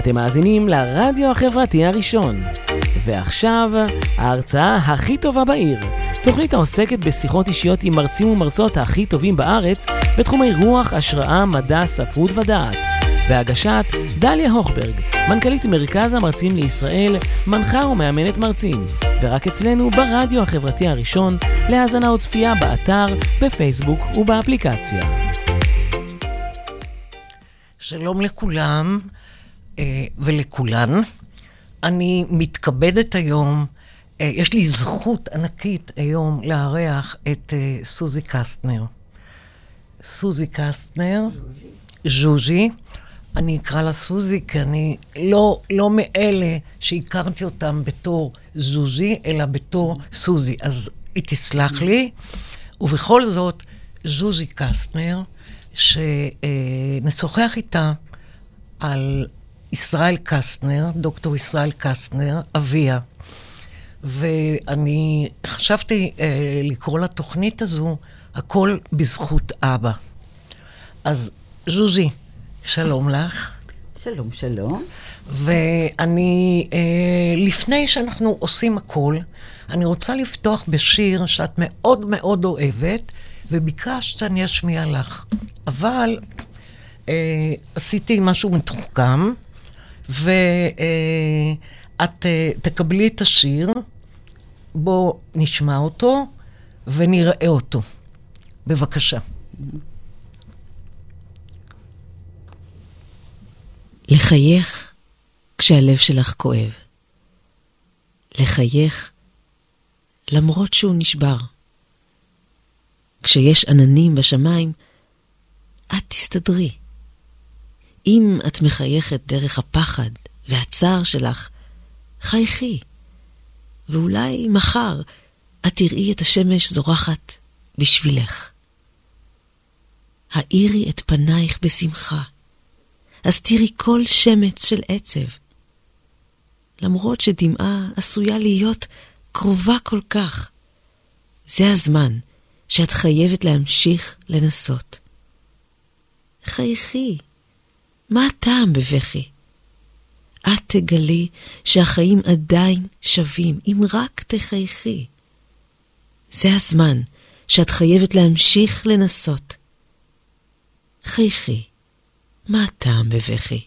אתם מאזינים לרדיו החברתי הראשון. ועכשיו, ההרצאה הכי טובה בעיר. תוכנית העוסקת בשיחות אישיות עם מרצים ומרצות הכי טובים בארץ בתחומי רוח, השראה, מדע, ספרות ודעת. בהגשת דליה הוכברג, מנכ"לית מרכז המרצים לישראל, מנחה ומאמנת מרצים. ורק אצלנו ברדיו החברתי הראשון, להאזנה וצפייה באתר, בפייסבוק ובאפליקציה. שלום לכולם ולכולן. אני מתכבדת היום, אה, יש לי זכות ענקית היום לארח את אה, סוזי קסטנר. סוזי קסטנר, ז'וז'י. אני אקרא לה סוזי, כי אני לא, לא מאלה שהכרתי אותם בתור זוזי, אלא בתור סוזי. אז היא תסלח לי. ובכל זאת, זוזי קסטנר, שנשוחח איתה על ישראל קסטנר, דוקטור ישראל קסטנר, אביה. ואני חשבתי אה, לקרוא לתוכנית הזו, הכל בזכות אבא. אז ז'וז'י, שלום לך. שלום, שלום. ואני, אה, לפני שאנחנו עושים הכל, אני רוצה לפתוח בשיר שאת מאוד מאוד אוהבת, וביקשת שאני אשמיע לך. אבל אה, עשיתי משהו מתוחכם, ואת אה, תקבלי את השיר, בואו נשמע אותו ונראה אותו. בבקשה. לחייך כשהלב שלך כואב. לחייך למרות שהוא נשבר. כשיש עננים בשמיים, את תסתדרי. אם את מחייכת דרך הפחד והצער שלך, חייכי. ואולי מחר את תראי את השמש זורחת בשבילך. האירי את פנייך בשמחה. אז תראי כל שמץ של עצב. למרות שדמעה עשויה להיות קרובה כל כך, זה הזמן שאת חייבת להמשיך לנסות. חייכי, מה הטעם בבכי? את תגלי שהחיים עדיין שווים, אם רק תחייכי. זה הזמן שאת חייבת להמשיך לנסות. חייכי. מה הטעם בבכי?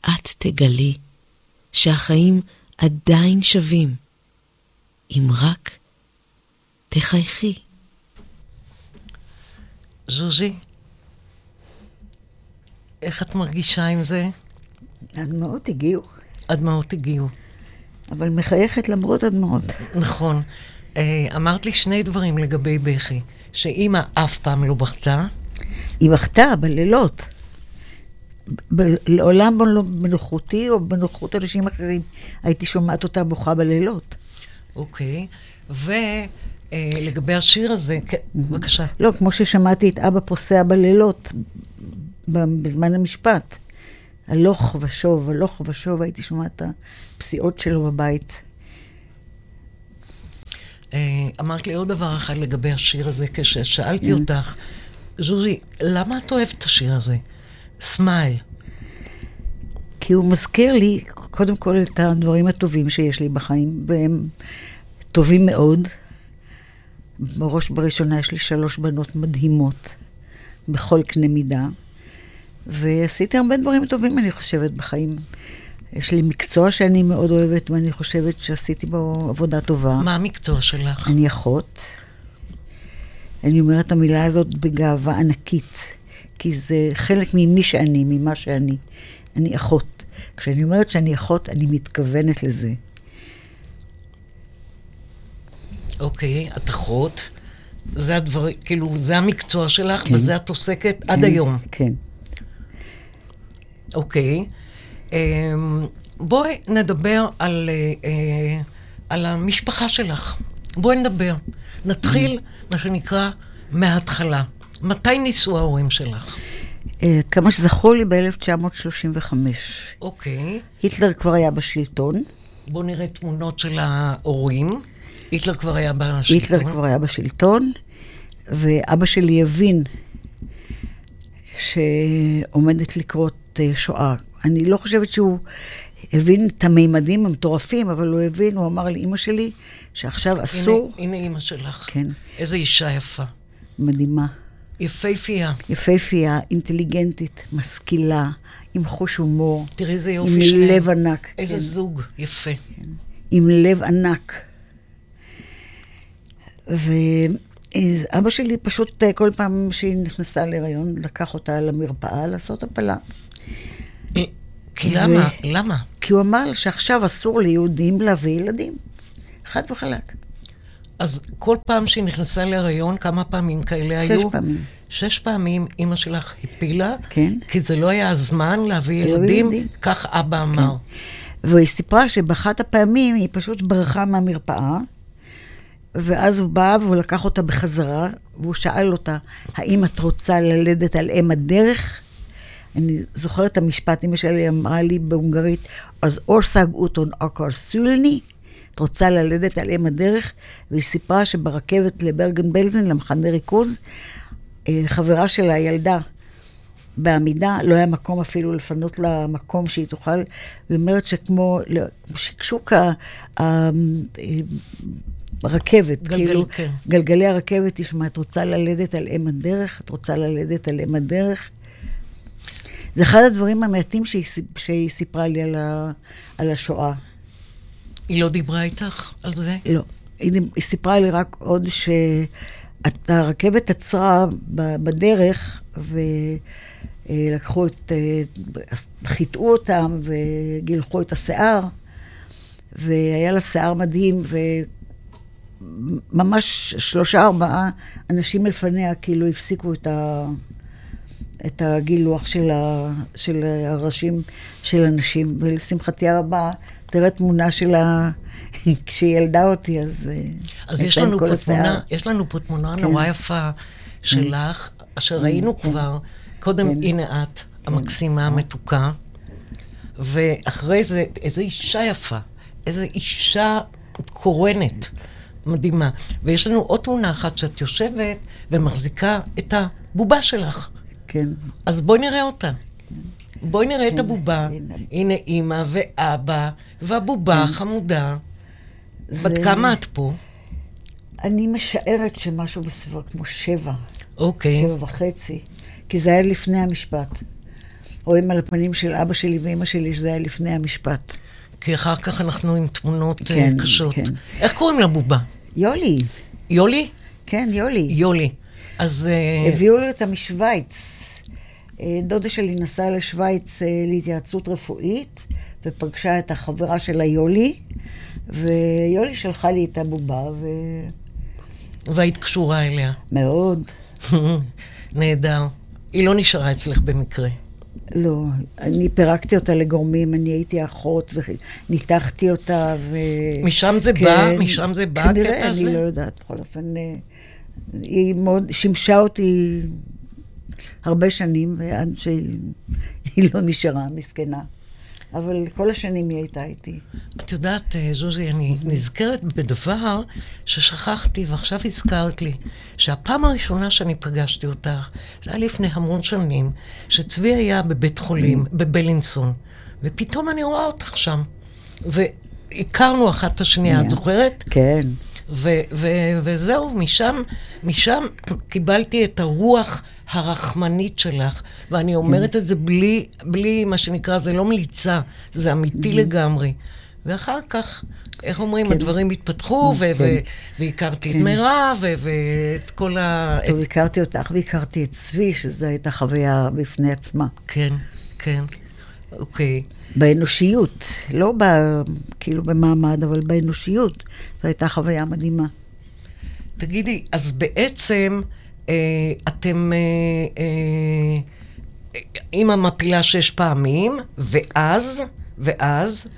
את תגלי שהחיים עדיין שווים, אם רק תחייכי. זוזי, איך את מרגישה עם זה? הדמעות הגיעו. הדמעות הגיעו. אבל מחייכת למרות הדמעות. נכון. אה, אמרת לי שני דברים לגבי בכי. שאימא אף פעם לא בכתה. היא בכתה בלילות. לעולם לא בנוחותי או בנוחות אנשים אחרים. הייתי שומעת אותה בוכה בלילות. אוקיי. ולגבי אה, השיר הזה, כן, בבקשה. לא, כמו ששמעתי את אבא פוסע בלילות בזמן המשפט. הלוך ושוב, הלוך ושוב, הייתי שומעת את הפסיעות שלו בבית. אה, אמרת לי עוד דבר אחד לגבי השיר הזה, כששאלתי אותך, זוזי, למה את אוהבת את השיר הזה? סמייל. כי הוא מזכיר לי, קודם כל, את הדברים הטובים שיש לי בחיים, והם טובים מאוד. בראש ובראשונה יש לי שלוש בנות מדהימות, בכל קנה מידה. ועשיתי הרבה דברים טובים, אני חושבת, בחיים. יש לי מקצוע שאני מאוד אוהבת, ואני חושבת שעשיתי בו עבודה טובה. מה המקצוע שלך? אני אחות. אני אומרת את המילה הזאת בגאווה ענקית, כי זה חלק ממי שאני, ממה שאני. אני אחות. כשאני אומרת שאני אחות, אני מתכוונת לזה. אוקיי, את אחות. זה הדבר, כאילו, זה המקצוע שלך, כן. בזה את עוסקת כן, עד היום. כן. אוקיי. אמ, בואי נדבר על, אה, אה, על המשפחה שלך. בואי נדבר. נתחיל, מה שנקרא, מההתחלה. מתי ניסו ההורים שלך? אה, כמה שזכור לי, ב-1935. אוקיי. היטלר כבר היה בשלטון. בואו נראה תמונות של ההורים. היטלר כבר היה בשלטון. היטלר כבר היה בשלטון, ואבא שלי הבין שעומדת לקרות שואה. אני לא חושבת שהוא הבין את המימדים המטורפים, אבל הוא הבין, הוא אמר לאימא שלי, שעכשיו אסור... הנה, הנה אימא שלך. כן. איזה אישה יפה. מדהימה. יפייפייה. יפייפייה, אינטליגנטית, משכילה, עם חוש הומור. תראי איזה עם יופי שלהם. לב ענק. איזה כן. זוג יפה. עם לב ענק. ואבא שלי פשוט, אה, כל פעם שהיא נכנסה להיריון, לקח אותה למרפאה לעשות הפלה. ו- למה? למה? כי הוא אמר שעכשיו אסור ליהודים להביא ילדים. חד וחלק. אז כל פעם שהיא נכנסה להיריון, כמה פעמים כאלה שש היו? פעמים. שש פעמים אימא שלך הפילה, כן. כי זה לא היה הזמן להביא ילדים, ילדים. כך אבא אמר. והיא סיפרה שבאחת הפעמים היא פשוט ברחה מהמרפאה, ואז הוא בא והוא לקח אותה בחזרה, והוא שאל אותה, האם את רוצה ללדת על אם הדרך? אני זוכרת את המשפט, אמא שלי אמרה לי בהונגרית, אז אורסג אוטון אוקר סולני, את רוצה ללדת על אם הדרך? והיא סיפרה שברכבת לברגן בלזן, למחנה ריכוז, אה, חברה שלה, ילדה, בעמידה, לא היה מקום אפילו לפנות לה מקום שהיא תוכל, היא אומרת שכמו לא, שקשוק הרכבת, גלגל, כאילו, כן. גלגלי הרכבת, תשמע, את רוצה ללדת על אם הדרך? את רוצה ללדת על אם הדרך? זה אחד הדברים המעטים שהיא, שהיא סיפרה לי על, ה, על השואה. היא לא דיברה איתך על זה? לא. היא, היא סיפרה לי רק עוד שהרכבת עצרה בדרך, ולקחו את... אה, חיטאו אותם וגילחו את השיער, והיה לה שיער מדהים, וממש שלושה, ארבעה אנשים לפניה כאילו הפסיקו את ה... את הגילוח של, ה, של הראשים של הנשים, ולשמחתי הרבה, תראה תמונה שלה כשהיא ילדה אותי, אז... אה, אז יש לנו פה. תמונה, יש לנו פה תמונה כן. נורא יפה שלך, אשר ראינו כן. כבר. קודם, כן. הנה את, המקסימה, המתוקה, ואחרי זה, איזו אישה יפה, איזו אישה קורנת, מדהימה. ויש לנו עוד תמונה אחת שאת יושבת ומחזיקה את הבובה שלך. כן. אז בואי נראה אותה. בואי נראה את כן, הבובה. הנה. הנה אימא ואבא, והבובה חמודה. בת זה- כמה את פה? אני משערת שמשהו בסביבות כמו שבע, אוקיי. שבע וחצי, כי זה היה לפני המשפט. רואים על הפנים של אבא שלי ואימא שלי שזה היה לפני המשפט. כי אחר כך אנחנו עם תמונות אה, כן, קשות. כן. איך קוראים לבובה? יולי, יולי? כן, יולי. יולי. אז אה, הביאו לי אותה משוויץ. אה, דודה שלי נסעה לשוויץ אה, להתייעצות רפואית, ופגשה את החברה שלה יולי, ויולי שלחה לי את הבובה, והיית קשורה אליה. ומאוד. נהדר. היא לא נשארה אצלך במקרה. לא, אני פירקתי אותה לגורמים, אני הייתי אחות וניתחתי אותה ו... משם זה בא? משם זה בא, הקטע כנראה, הזה? אני לא יודעת, בכל אופן, אה, היא מאוד שימשה אותי הרבה שנים, ועד שהיא לא נשארה, מסכנה. אבל כל השנים היא הייתה איתי. את יודעת, אה, ז'וז'י, אני נזכרת בדבר ששכחתי, ועכשיו הזכרת לי, שהפעם הראשונה שאני פגשתי אותך, זה היה לפני המון שנים, שצבי היה בבית חולים, בבלינסון, ופתאום אני רואה אותך שם. והכרנו אחת את השנייה, את זוכרת? כן. ו- ו- וזהו, משם, משם קיבלתי את הרוח הרחמנית שלך, ואני אומרת את זה בלי, בלי מה שנקרא, זה לא מליצה, זה אמיתי לגמרי. ואחר כך, איך אומרים, הדברים התפתחו, ו- ו- והכרתי את מירב, ואת כל ה... טוב, את- הכרתי אותך והכרתי את צבי, שזו הייתה חוויה בפני עצמה. כן, כן, אוקיי. באנושיות, לא ב, כאילו במעמד, אבל באנושיות. זו הייתה חוויה מדהימה. תגידי, אז בעצם אה, אתם אה, אה, עם המפילה שש פעמים, ואז, ואז,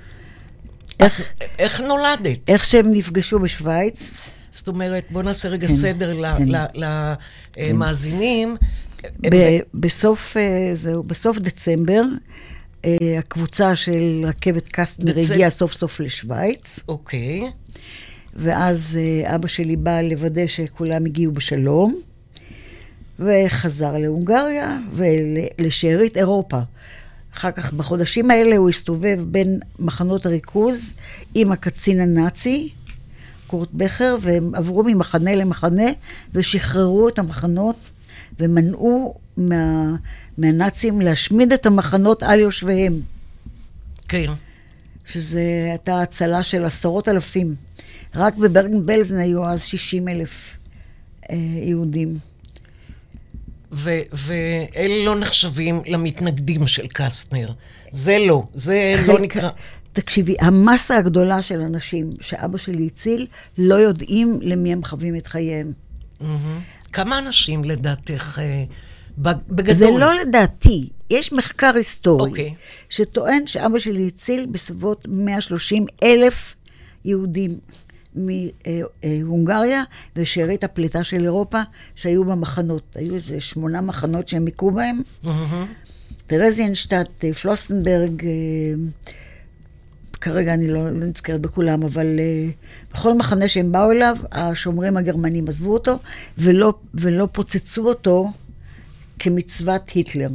איך, את, איך נולדת? איך שהם נפגשו בשוויץ, זאת אומרת, בוא נעשה רגע כן, סדר כן. למאזינים. ב- בסוף, אה, זהו, בסוף דצמבר, הקבוצה של רכבת קסטנר דצ- הגיעה סוף סוף לשוויץ, אוקיי, ואז אה, אבא שלי בא לוודא שכולם הגיעו בשלום, וחזר להונגריה ולשארית אירופה. אחר כך, בחודשים האלה הוא הסתובב בין מחנות הריכוז עם הקצין הנאצי, קורט בכר, והם עברו ממחנה למחנה ושחררו את המחנות ומנעו מה, מהנאצים להשמיד את המחנות על יושביהם, כן. שזה הייתה הצלה של עשרות אלפים. רק בברגן בלזן היו אז 60 אלף אה, יהודים. ו- ואלה לא נחשבים למתנגדים של קסטנר. זה לא, זה לא חלק- נקרא... תקשיבי, המסה הגדולה של אנשים שאבא שלי הציל, לא יודעים למי הם חבים את חייהם. מהמם. כמה אנשים לדעתך, אה, בגדול? זה לא לדעתי. יש מחקר היסטורי, אוקיי. שטוען שאבא שלי הציל בסביבות 130 אלף יהודים מהונגריה ושארית הפליטה של אירופה שהיו במחנות. היו איזה שמונה מחנות שהם היכו בהם. מהמם. טרזיינשטט, פלוסנברג, אה, כרגע אני לא, לא נזכרת בכולם, אבל אה, בכל מחנה שהם באו אליו, השומרים הגרמנים עזבו אותו, ולא, ולא פוצצו אותו כמצוות היטלר.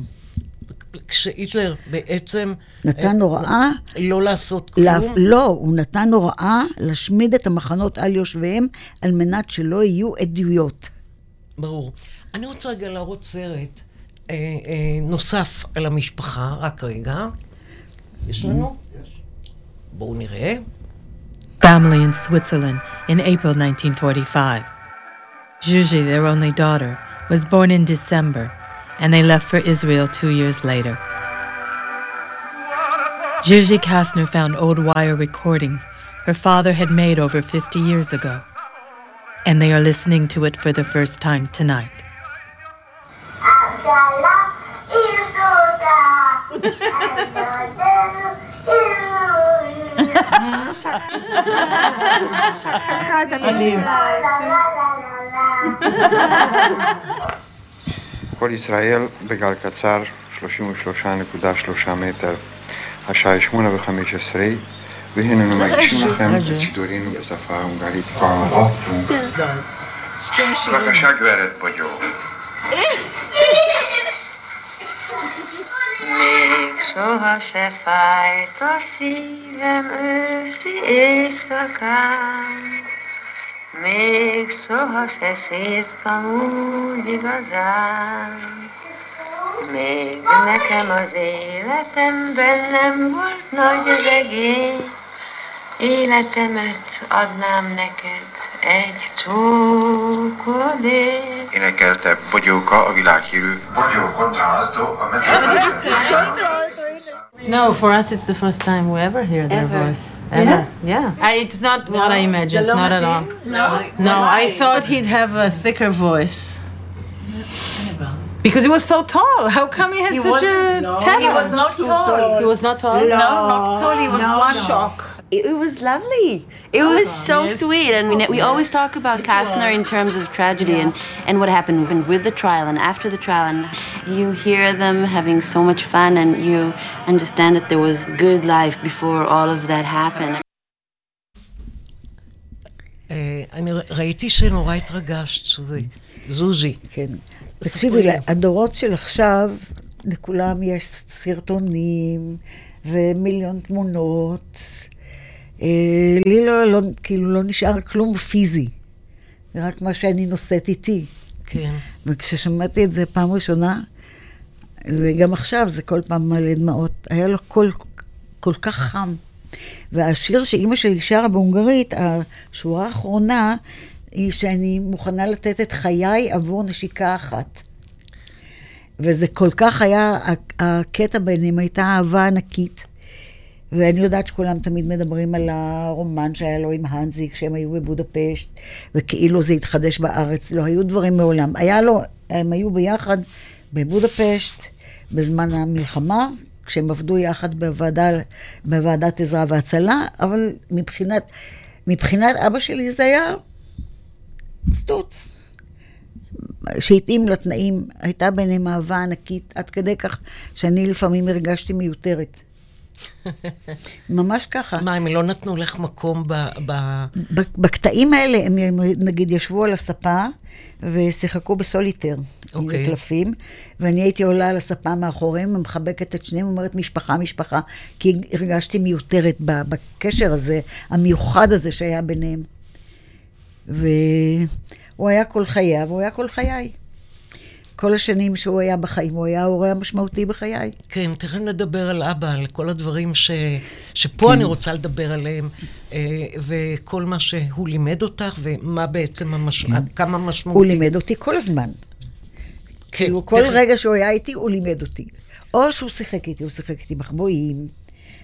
כשהיטלר בעצם... נתן אה, הוראה לא לעשות כלום? לא, הוא נתן הוראה להשמיד את המחנות על יושביהם, על מנת שלא יהיו עדויות. ברור. אני רוצה רגע להראות סרט אה, אה, נוסף על המשפחה, רק רגע. יש לנו? בואו נראה. Family in Switzerland in April 1945. Zsuzsi, their only daughter, was born in December, and they left for Israel two years later. Zsuzsi Kastner found old wire recordings her father had made over 50 years ago, and they are listening to it for the first time tonight. Abdallah שכחה את המילים. כל ישראל בגל קצר 33.3 מטר, השעה היא 8 ו-15 והננו מגישים לכם את שידורינו בשפה ההונגרית פעם אחת. בבקשה גברת בויו. Még soha se fájt a szívem őszi éjszakán, Még soha se sírtam úgy igazán. Még nekem az életemben nem volt nagy regény, Életemet adnám neked egy csókodért. Énekelte Bogyóka, a világhírű Bogyóka Tázdó, a No, for us it's the first time we ever hear their voice. Ever. Yeah. I, it's not what I imagined. Not at all. No. No, I thought he'd have a thicker voice. Because he was so tall. How come he had such a tenor? He was not tall. He was not tall. No, not tall. He was one shock It it was lovely. It was so sweet, and we, ne- we always talk about Kastner in terms of tragedy and, and what happened when- with the trial and after the trial, and you hear them having so much fun, and you understand that there was good life before all of that happened. אה, אני ר- ראיתי שנורא התרגשת, סוזי. זוז'י. כן. ספרי תקשיבי, לי. הדורות של עכשיו, לכולם יש סרטונים ומיליון תמונות. אה, לי לא, לא, כאילו, לא נשאר כלום פיזי. זה רק מה שאני נושאת איתי. כן. וכששמעתי את זה פעם ראשונה, זה גם עכשיו, זה כל פעם מלא דמעות. היה לו קול כל כך חם. והשיר שאימא שלי שרה בהונגרית, השורה האחרונה, היא שאני מוכנה לתת את חיי עבור נשיקה אחת. וזה כל כך היה, הקטע ביניהם הייתה אהבה ענקית. ואני יודעת שכולם תמיד מדברים על הרומן שהיה לו עם הנזי כשהם היו בבודפשט, וכאילו זה התחדש בארץ. לא היו דברים מעולם. היה לו, הם היו ביחד בבודפשט בזמן המלחמה, כשהם עבדו יחד בוועדה, בוועדת עזרה והצלה, אבל מבחינת, מבחינת אבא שלי זה היה סטוץ. שהתאים לתנאים, הייתה ביניהם אהבה ענקית, עד כדי כך שאני לפעמים הרגשתי מיותרת. ממש ככה. מה, הם לא נתנו לך מקום ב... ב... בקטעים האלה, הם נגיד ישבו על הספה ושיחקו בסוליטר, עם אוקיי. קלפים, ואני הייתי עולה על הספה מאחוריהם, ומחבקת את שניהם, אומרת משפחה, משפחה, כי הרגשתי מיותרת בקשר הזה, המיוחד הזה שהיה ביניהם. והוא היה כל חייו, הוא היה כל חיי. כל השנים שהוא היה בחיים, הוא היה ההורה המשמעותי בחיי. כן, תכף נדבר על אבא, על כל הדברים ש... שפה כן. אני רוצה לדבר עליהם, אה, וכל מה שהוא לימד אותך, ומה בעצם המש... כמה משמעותי. הוא לימד אותי כל הזמן. כן, כאילו, כל תכף- רגע שהוא היה איתי, הוא לימד אותי. או שהוא שיחק איתי, הוא שיחק איתי מחבואים,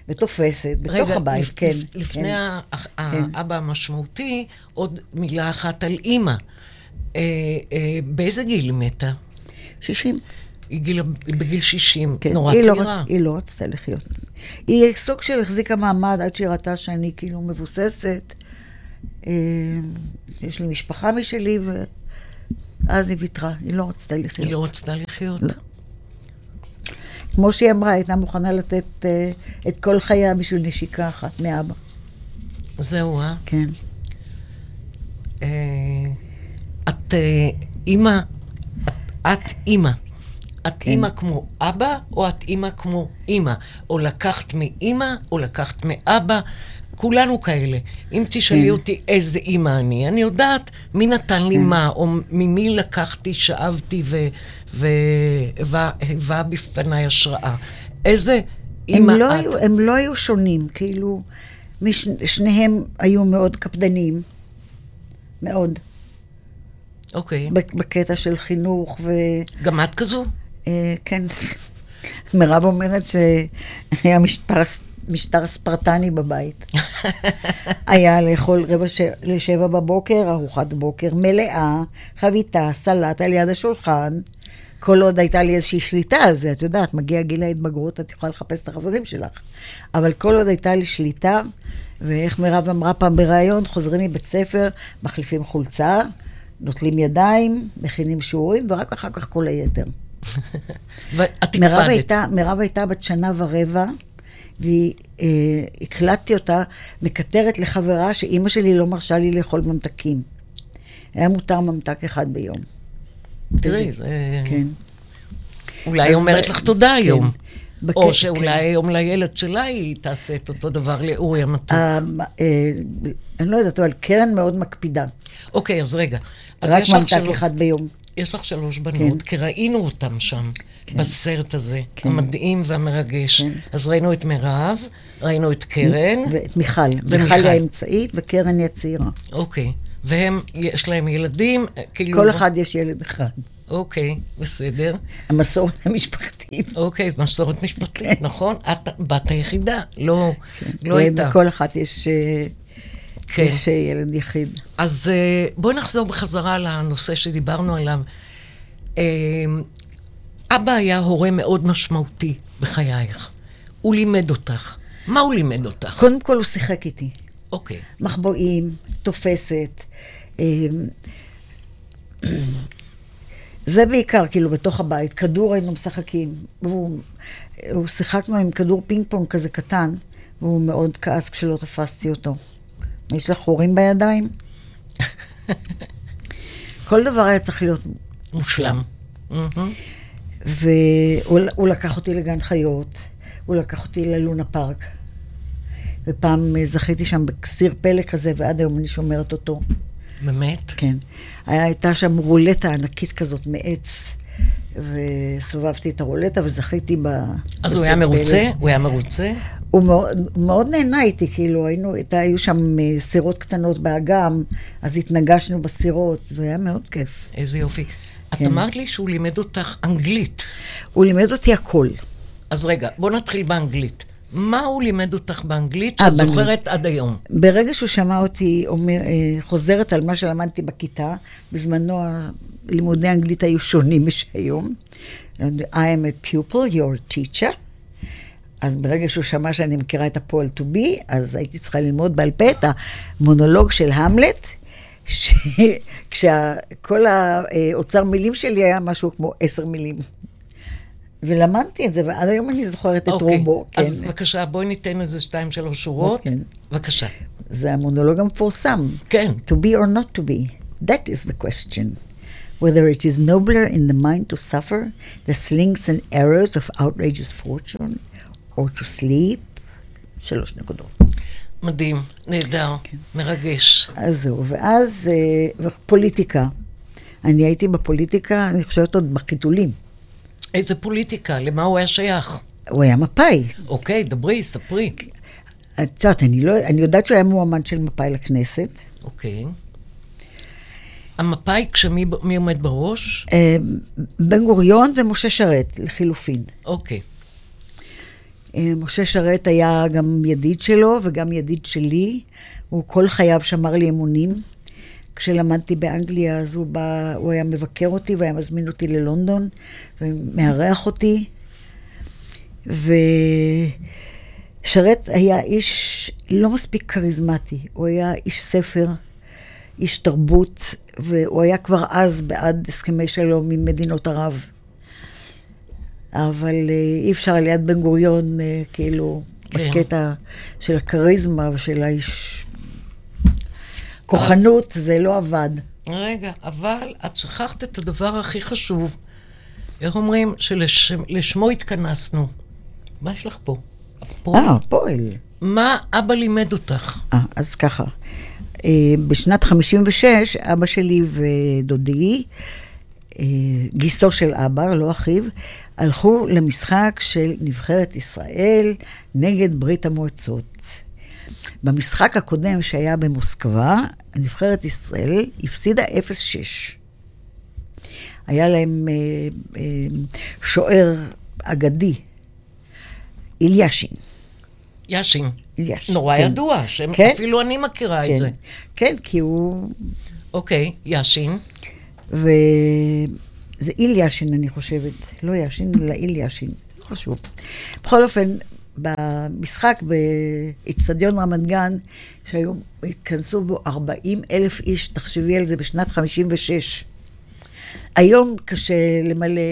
ותופסת, בתוך רגע, הבית, לפ- כן. לפ- לפני כן. האבא המשמעותי, עוד מילה אחת על אימא. אה, אה, באיזה גיל היא מתה? 60. היא גיל, בגיל 60, כן. נורא היא צעירה. לא, היא לא רצתה לחיות. היא סוג של החזיקה מעמד עד שהיא ראתה שאני כאילו מבוססת. אה, יש לי משפחה משלי, ואז היא ויתרה, היא לא רצתה לחיות. היא לא רצתה לחיות? לא. כמו שהיא אמרה, הייתה מוכנה לתת אה, את כל חייה בשביל נשיקה אחת מאבא. זהו, אה? כן. אה, את אה, אימא, את- אימא. את כן. אימא כמו אבא, או את אימא כמו אימא? או לקחת מאימא, או לקחת מאבא? כולנו כאלה. אם תשאלי כן. אותי איזה אימא אני, אני יודעת מי נתן לי מה, או ממי לקחתי, שאבתי והיווה בפניי השראה. איזה הם אימא לא, את? היו, הם לא היו שונים, כאילו, מש, שניהם היו מאוד קפדניים, מאוד, אוקיי. בק- בקטע של חינוך ו... גם את כזו? אה, כן. מירב אומרת שהיה משטר, משטר ספרטני בבית. היה לאכול רבע ש... לשבע בבוקר, ארוחת בוקר מלאה, חביתה, סלט על יד השולחן. כל עוד הייתה לי איזושהי שליטה על זה, את יודעת, מגיע גיל ההתבגרות, את יכולה לחפש את החברים שלך. אבל כל עוד הייתה לי שליטה, ואיך מירב אמרה פעם בריאיון, חוזרים מבית ספר, מחליפים חולצה, נוטלים ידיים, מכינים שיעורים, ורק אחר כך כל היתר. ואת הקפדת. הייתה, מירב הייתה בת שנה ורבע, והקלטתי אותה מקטרת לחברה שאימא שלי לא מרשה לי לאכול ממתקים. היה מותר ממתק אחד ביום. תראי, זה... כן. אולי היא אומרת לך תודה היום. בק- או שאולי כן. היום לילד שלה היא תעשה את אותו דבר לאורי המתוק. אה, אה, אני לא יודעת, אבל קרן מאוד מקפידה. אוקיי, אז רגע. אז רק ממתק שלוש- אחד ביום. יש לך שלוש בנות, כי ראינו אותם שם, בסרט הזה, המדהים והמרגש. אז ראינו את מירב, ראינו את קרן, ואת מיכל. ומיכל. מיכל היא האמצעית וקרן היא הצעירה. אוקיי. והם, יש להם ילדים, כאילו... כל אחד יש ילד אחד. אוקיי, בסדר. המסורת המשפחתית. אוקיי, זו מסורת משפטית, נכון? את בת היחידה, לא לא כן. הייתה. לכל אחת יש אה, כן. יש אה, ילד יחיד. אז אה, בואי נחזור בחזרה לנושא שדיברנו עליו. אה, אבא היה הורה מאוד משמעותי בחייך. הוא לימד אותך. מה הוא לימד אותך? קודם כל הוא שיחק איתי. אוקיי. מחבואים, תופסת. זה בעיקר, כאילו, בתוך הבית. כדור היינו משחקים. והוא, הוא שיחקנו עם כדור פינג פונג כזה קטן, והוא מאוד כעס כשלא תפסתי אותו. יש לך חורים בידיים? כל דבר היה צריך להיות מושלם. והוא הוא לקח אותי לגן חיות, הוא לקח אותי ללונה פארק. ופעם אה, זכיתי שם בסיר פלא כזה, ועד היום אני שומרת אותו. באמת? כן. היה, הייתה שם רולטה ענקית כזאת מעץ, וסובבתי את הרולטה וזכיתי ב... אז הוא היה מרוצה? פלא. הוא היה מרוצה? הוא מאוד, מאוד נהנה איתי, כאילו, היינו, הייתה, היו שם אה, סירות קטנות באגם, אז התנגשנו בסירות, והיה מאוד כיף. איזה יופי. את כן. אמרת לי שהוא לימד אותך אנגלית. הוא לימד אותי הכל. אז רגע, בוא נתחיל באנגלית. מה הוא לימד אותך באנגלית שאת באנגלית. זוכרת עד היום? ברגע שהוא שמע אותי אומר, אה, חוזרת על מה שלמדתי בכיתה, בזמנו לימודי האנגלית היו שונים משהיום. I am a pupil, your teacher. אז ברגע שהוא שמע שאני מכירה את הפועל to be, אז הייתי צריכה ללמוד בעל פה את המונולוג של המלט, שכל האוצר מילים שלי היה משהו כמו עשר מילים. ולמדתי את זה, ועד היום אני זוכרת את אוקיי, רובו. אז כן. בבקשה, בואי ניתן איזה שתיים, שלוש שורות. כן. בבקשה. זה המונולוג המפורסם. כן. To be or not to be, that is the question. Whether it is nobler in the mind to suffer the slings and arrows of outrageous fortune, or to sleep. שלוש נקודות. מדהים, נהדר, כן. מרגש. אז זהו, ואז אה, פוליטיקה. אני הייתי בפוליטיקה, אני חושבת עוד בחיתולים. איזה פוליטיקה? למה הוא היה שייך? הוא היה מפא"י. אוקיי, דברי, ספרי. את יודעת, אני, לא, אני יודעת שהוא היה מועמד של מפא"י לכנסת. אוקיי. המפא"י, כשמי מי עומד בראש? אה, בן גוריון ומשה שרת, לחילופין. אוקיי. אה, משה שרת היה גם ידיד שלו וגם ידיד שלי. הוא כל חייו שמר לי אמונים. כשלמדתי באנגליה, אז הוא בא, הוא היה מבקר אותי והיה מזמין אותי ללונדון ומארח אותי. ושרת היה איש לא מספיק כריזמטי, הוא היה איש ספר, איש תרבות, והוא היה כבר אז בעד הסכמי שלום עם מדינות ערב. אבל אה, אי אפשר ליד בן גוריון, אה, כאילו, כן. בקטע של הכריזמה ושל האיש... כוחנות, זה לא עבד. רגע, אבל את שכחת את הדבר הכי חשוב. איך אומרים? שלשמו התכנסנו. מה יש לך פה? הפועל. אה, פועל. מה אבא לימד אותך? אה, אז ככה. אה, בשנת 56, אבא שלי ודודי, גיסו של אבא, לא אחיו, הלכו למשחק של נבחרת ישראל נגד ברית המועצות. במשחק הקודם שהיה במוסקבה, נבחרת ישראל הפסידה 0-6. היה להם אה, אה, שוער אגדי, איליאשין. יאשין. איליאשין. נורא כן. ידוע, שם- כן? אפילו אני מכירה כן. את זה. כן, כי הוא... אוקיי, יאשין. וזה איליאשין, אני חושבת. לא יאשין, אלא איליאשין. לא חשוב. בכל אופן, במשחק באיצטדיון רמת גן, שהיו, התכנסו בו 40 אלף איש, תחשבי על זה, בשנת 56. היום קשה למלא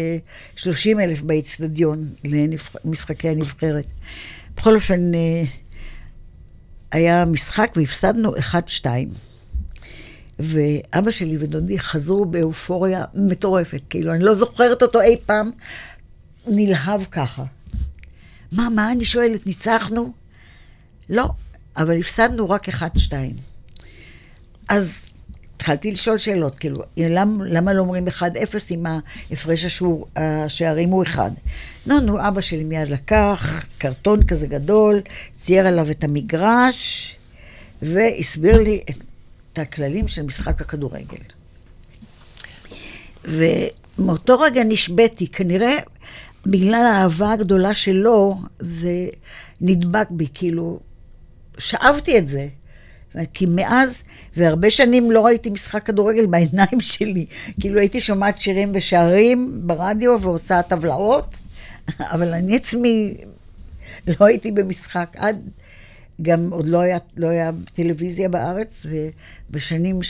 30 אלף באיצטדיון למשחקי הנבחרת. בכל אופן, אה, היה משחק והפסדנו 1-2. ואבא שלי ודודי חזרו באופוריה מטורפת. כאילו, אני לא זוכרת אותו אי פעם נלהב ככה. מה, מה, אני שואלת, ניצחנו? לא, אבל הפסדנו רק 1-2. אז התחלתי לשאול שאלות, כאילו, למ, למה לא אומרים 1-0 אם ההפרש השור, השערים הוא 1? נו, נו, אבא שלי מיד לקח קרטון כזה גדול, צייר עליו את המגרש, והסביר לי את, את הכללים של משחק הכדורגל. ומאותו רגע נשבתי, כנראה בגלל האהבה הגדולה שלו, זה נדבק בי, כאילו, שאבתי את זה. כי מאז, והרבה שנים לא ראיתי משחק כדורגל בעיניים שלי. כאילו הייתי שומעת שירים ושערים ברדיו ועושה טבלאות, אבל אני עצמי לא הייתי במשחק עד... גם עוד לא היה, לא היה טלוויזיה בארץ, ובשנים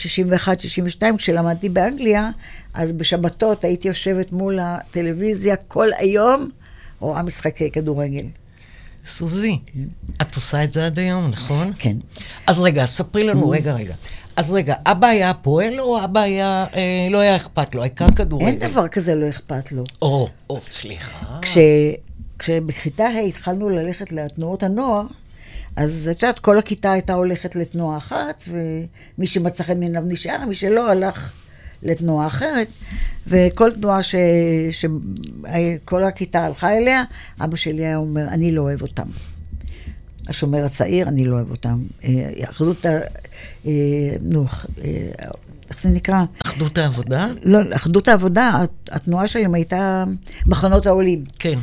61-62, כשלמדתי באנגליה, אז בשבתות הייתי יושבת מול הטלוויזיה כל היום, רואה משחקי כדורגל. סוזי, את עושה את זה עד היום, נכון? כן. אז רגע, ספרי לנו, רגע, רגע. אז רגע, אבא היה פועל או אבא היה, אה, לא היה אכפת לו, העיקר כדורגל? אין דבר כזה לא אכפת לו. או, או, סליחה. כש, כשבכיתה ה' התחלנו ללכת לתנועות הנוער, אז את יודעת, כל הכיתה הייתה הולכת לתנועה אחת, ומי שמצא חן בעיניו נשאר, מי שלא הלך לתנועה אחרת. וכל תנועה ש... שכל הכיתה הלכה אליה, אבא שלי היה אומר, אני לא אוהב אותם. השומר הצעיר, אני לא אוהב אותם. אה, אחדות ה... אה, נו, אה, איך זה נקרא? אחדות העבודה? לא, אחדות העבודה, התנועה שהיום הייתה מחנות העולים. כן.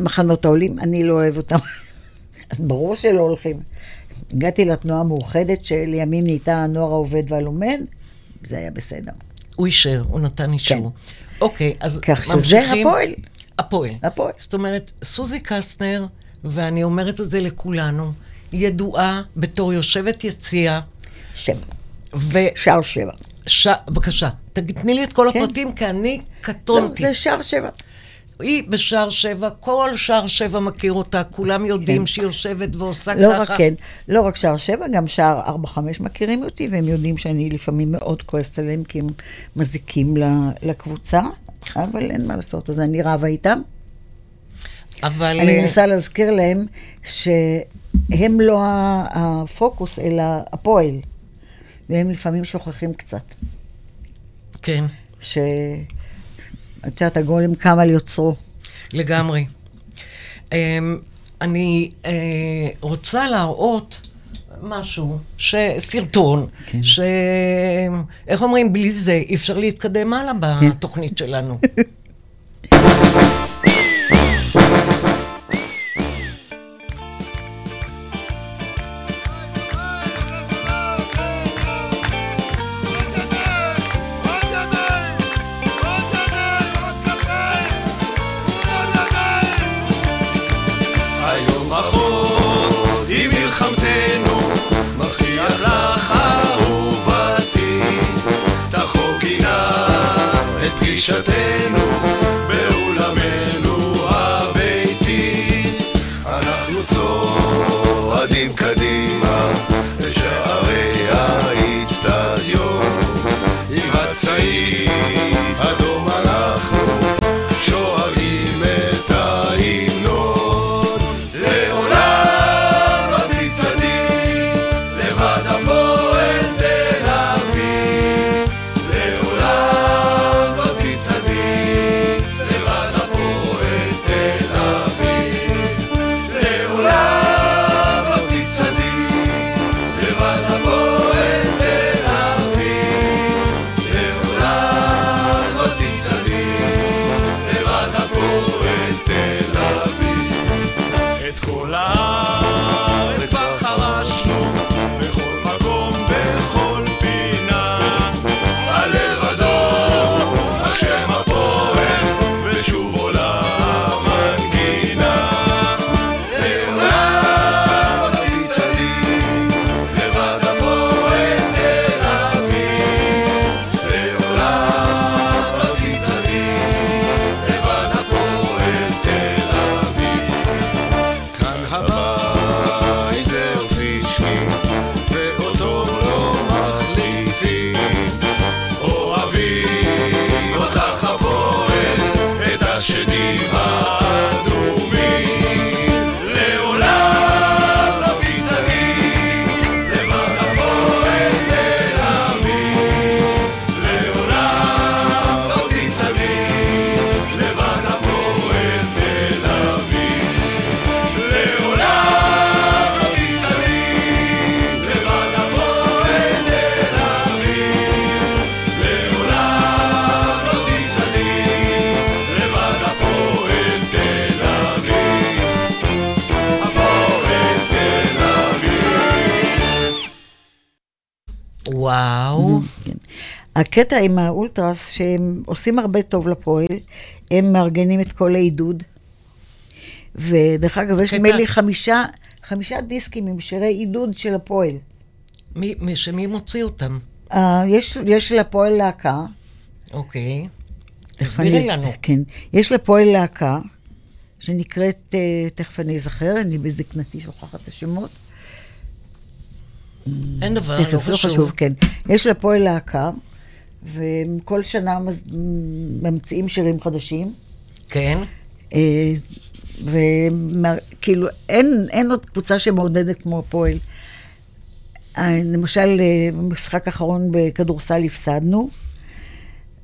מחנות העולים, אני לא אוהב אותם. אז ברור שלא הולכים. הגעתי לתנועה המאוחדת, שלימים נהייתה הנוער העובד והלומד, זה היה בסדר. הוא אישר, הוא נתן אישור. כן. אוקיי, אז כך שזה ממשיכים. הפועל. הפועל. הפועל. זאת אומרת, סוזי קסטנר, ואני אומרת את זה לכולנו, ידועה בתור יושבת יציע. שבע. ו... שער שבע. ש... בבקשה, תני לי את כל כן. הפרטים, כי אני קטונתי. לא, זה שער שבע. היא בשער שבע, כל שער שבע מכיר אותה, כולם יודעים כן. שהיא יושבת ועושה לא ככה. רק כן, לא רק שער שבע, גם שער ארבע, חמש מכירים אותי, והם יודעים שאני לפעמים מאוד כועסת עליהם, כי הם מזיקים לקבוצה, אבל אין מה לעשות, אז אני רבה איתם. אבל... אני אה, מנסה להזכיר להם שהם לא הפוקוס, אלא הפועל. והם לפעמים שוכחים קצת. כן, ש... את יודעת, הגולם קם על יוצרו. לגמרי. אמ, אני אה, רוצה להראות משהו, ש... סרטון, כן. ש... איך אומרים, בלי זה אי אפשר להתקדם הלאה בתוכנית שלנו. הקטע עם האולטרס, שהם עושים הרבה טוב לפועל, הם מארגנים את כל העידוד. ודרך אגב, יש נדמה לי חמישה, חמישה דיסקים עם שירי עידוד של הפועל. מי, מי, שמי מוציא אותם? Uh, יש, יש לפועל להקה. אוקיי. תכף תסבירי לנו. כן. יש לפועל להקה, שנקראת, uh, תכף אני אזכר, אני בזקנתי שוכחת את השמות. אין דבר, לא תכף, לא חשוב. חשוב, כן. יש לפועל להקה, והם כל שנה מז- ממציאים שירים חדשים. כן. אה, וכאילו, אין, אין עוד קבוצה שמעודדת כמו הפועל. אה, למשל, אה, במשחק האחרון בכדורסל הפסדנו,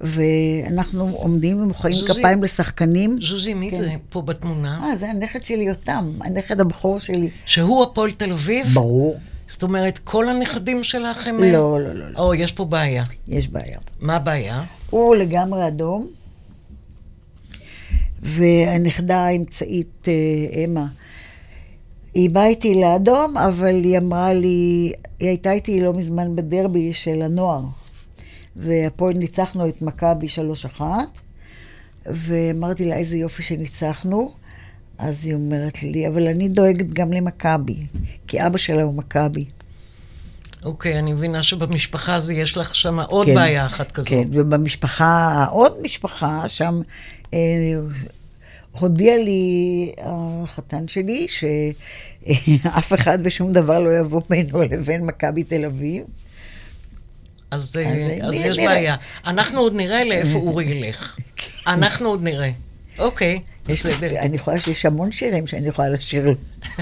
ואנחנו עומדים ומוחאים. כפיים לשחקנים. זוזי, מי כן. זה פה בתמונה? אה, זה הנכד שלי יותם, הנכד הבכור שלי. שהוא הפועל תל אביב? ברור. זאת אומרת, כל הנכדים שלך הם... לא, לא, לא. לא. או, יש פה בעיה. יש בעיה. מה הבעיה? הוא לגמרי אדום, והנכדה האמצעית, אה, אמה, היא באה איתי לאדום, אבל היא אמרה לי, היא הייתה איתי לא מזמן בדרבי של הנוער, והפועל ניצחנו את מכבי 3-1, ואמרתי לה, איזה יופי שניצחנו. אז היא אומרת לי, אבל אני דואגת גם למכבי, כי אבא שלה הוא מכבי. אוקיי, אני מבינה שבמשפחה הזו יש לך שם עוד כן, בעיה אחת כזאת. כן, ובמשפחה, עוד משפחה, שם אה, הודיע לי החתן שלי שאף אחד ושום דבר לא יבוא בינו לבין מכבי תל אביב. אז, אה, אז אז נראה. יש בעיה. אנחנו עוד נראה לאיפה אורי ילך. אנחנו עוד נראה. אוקיי, יש- בסדר. אני יכולה שיש המון שירים שאני יכולה לשיר לו.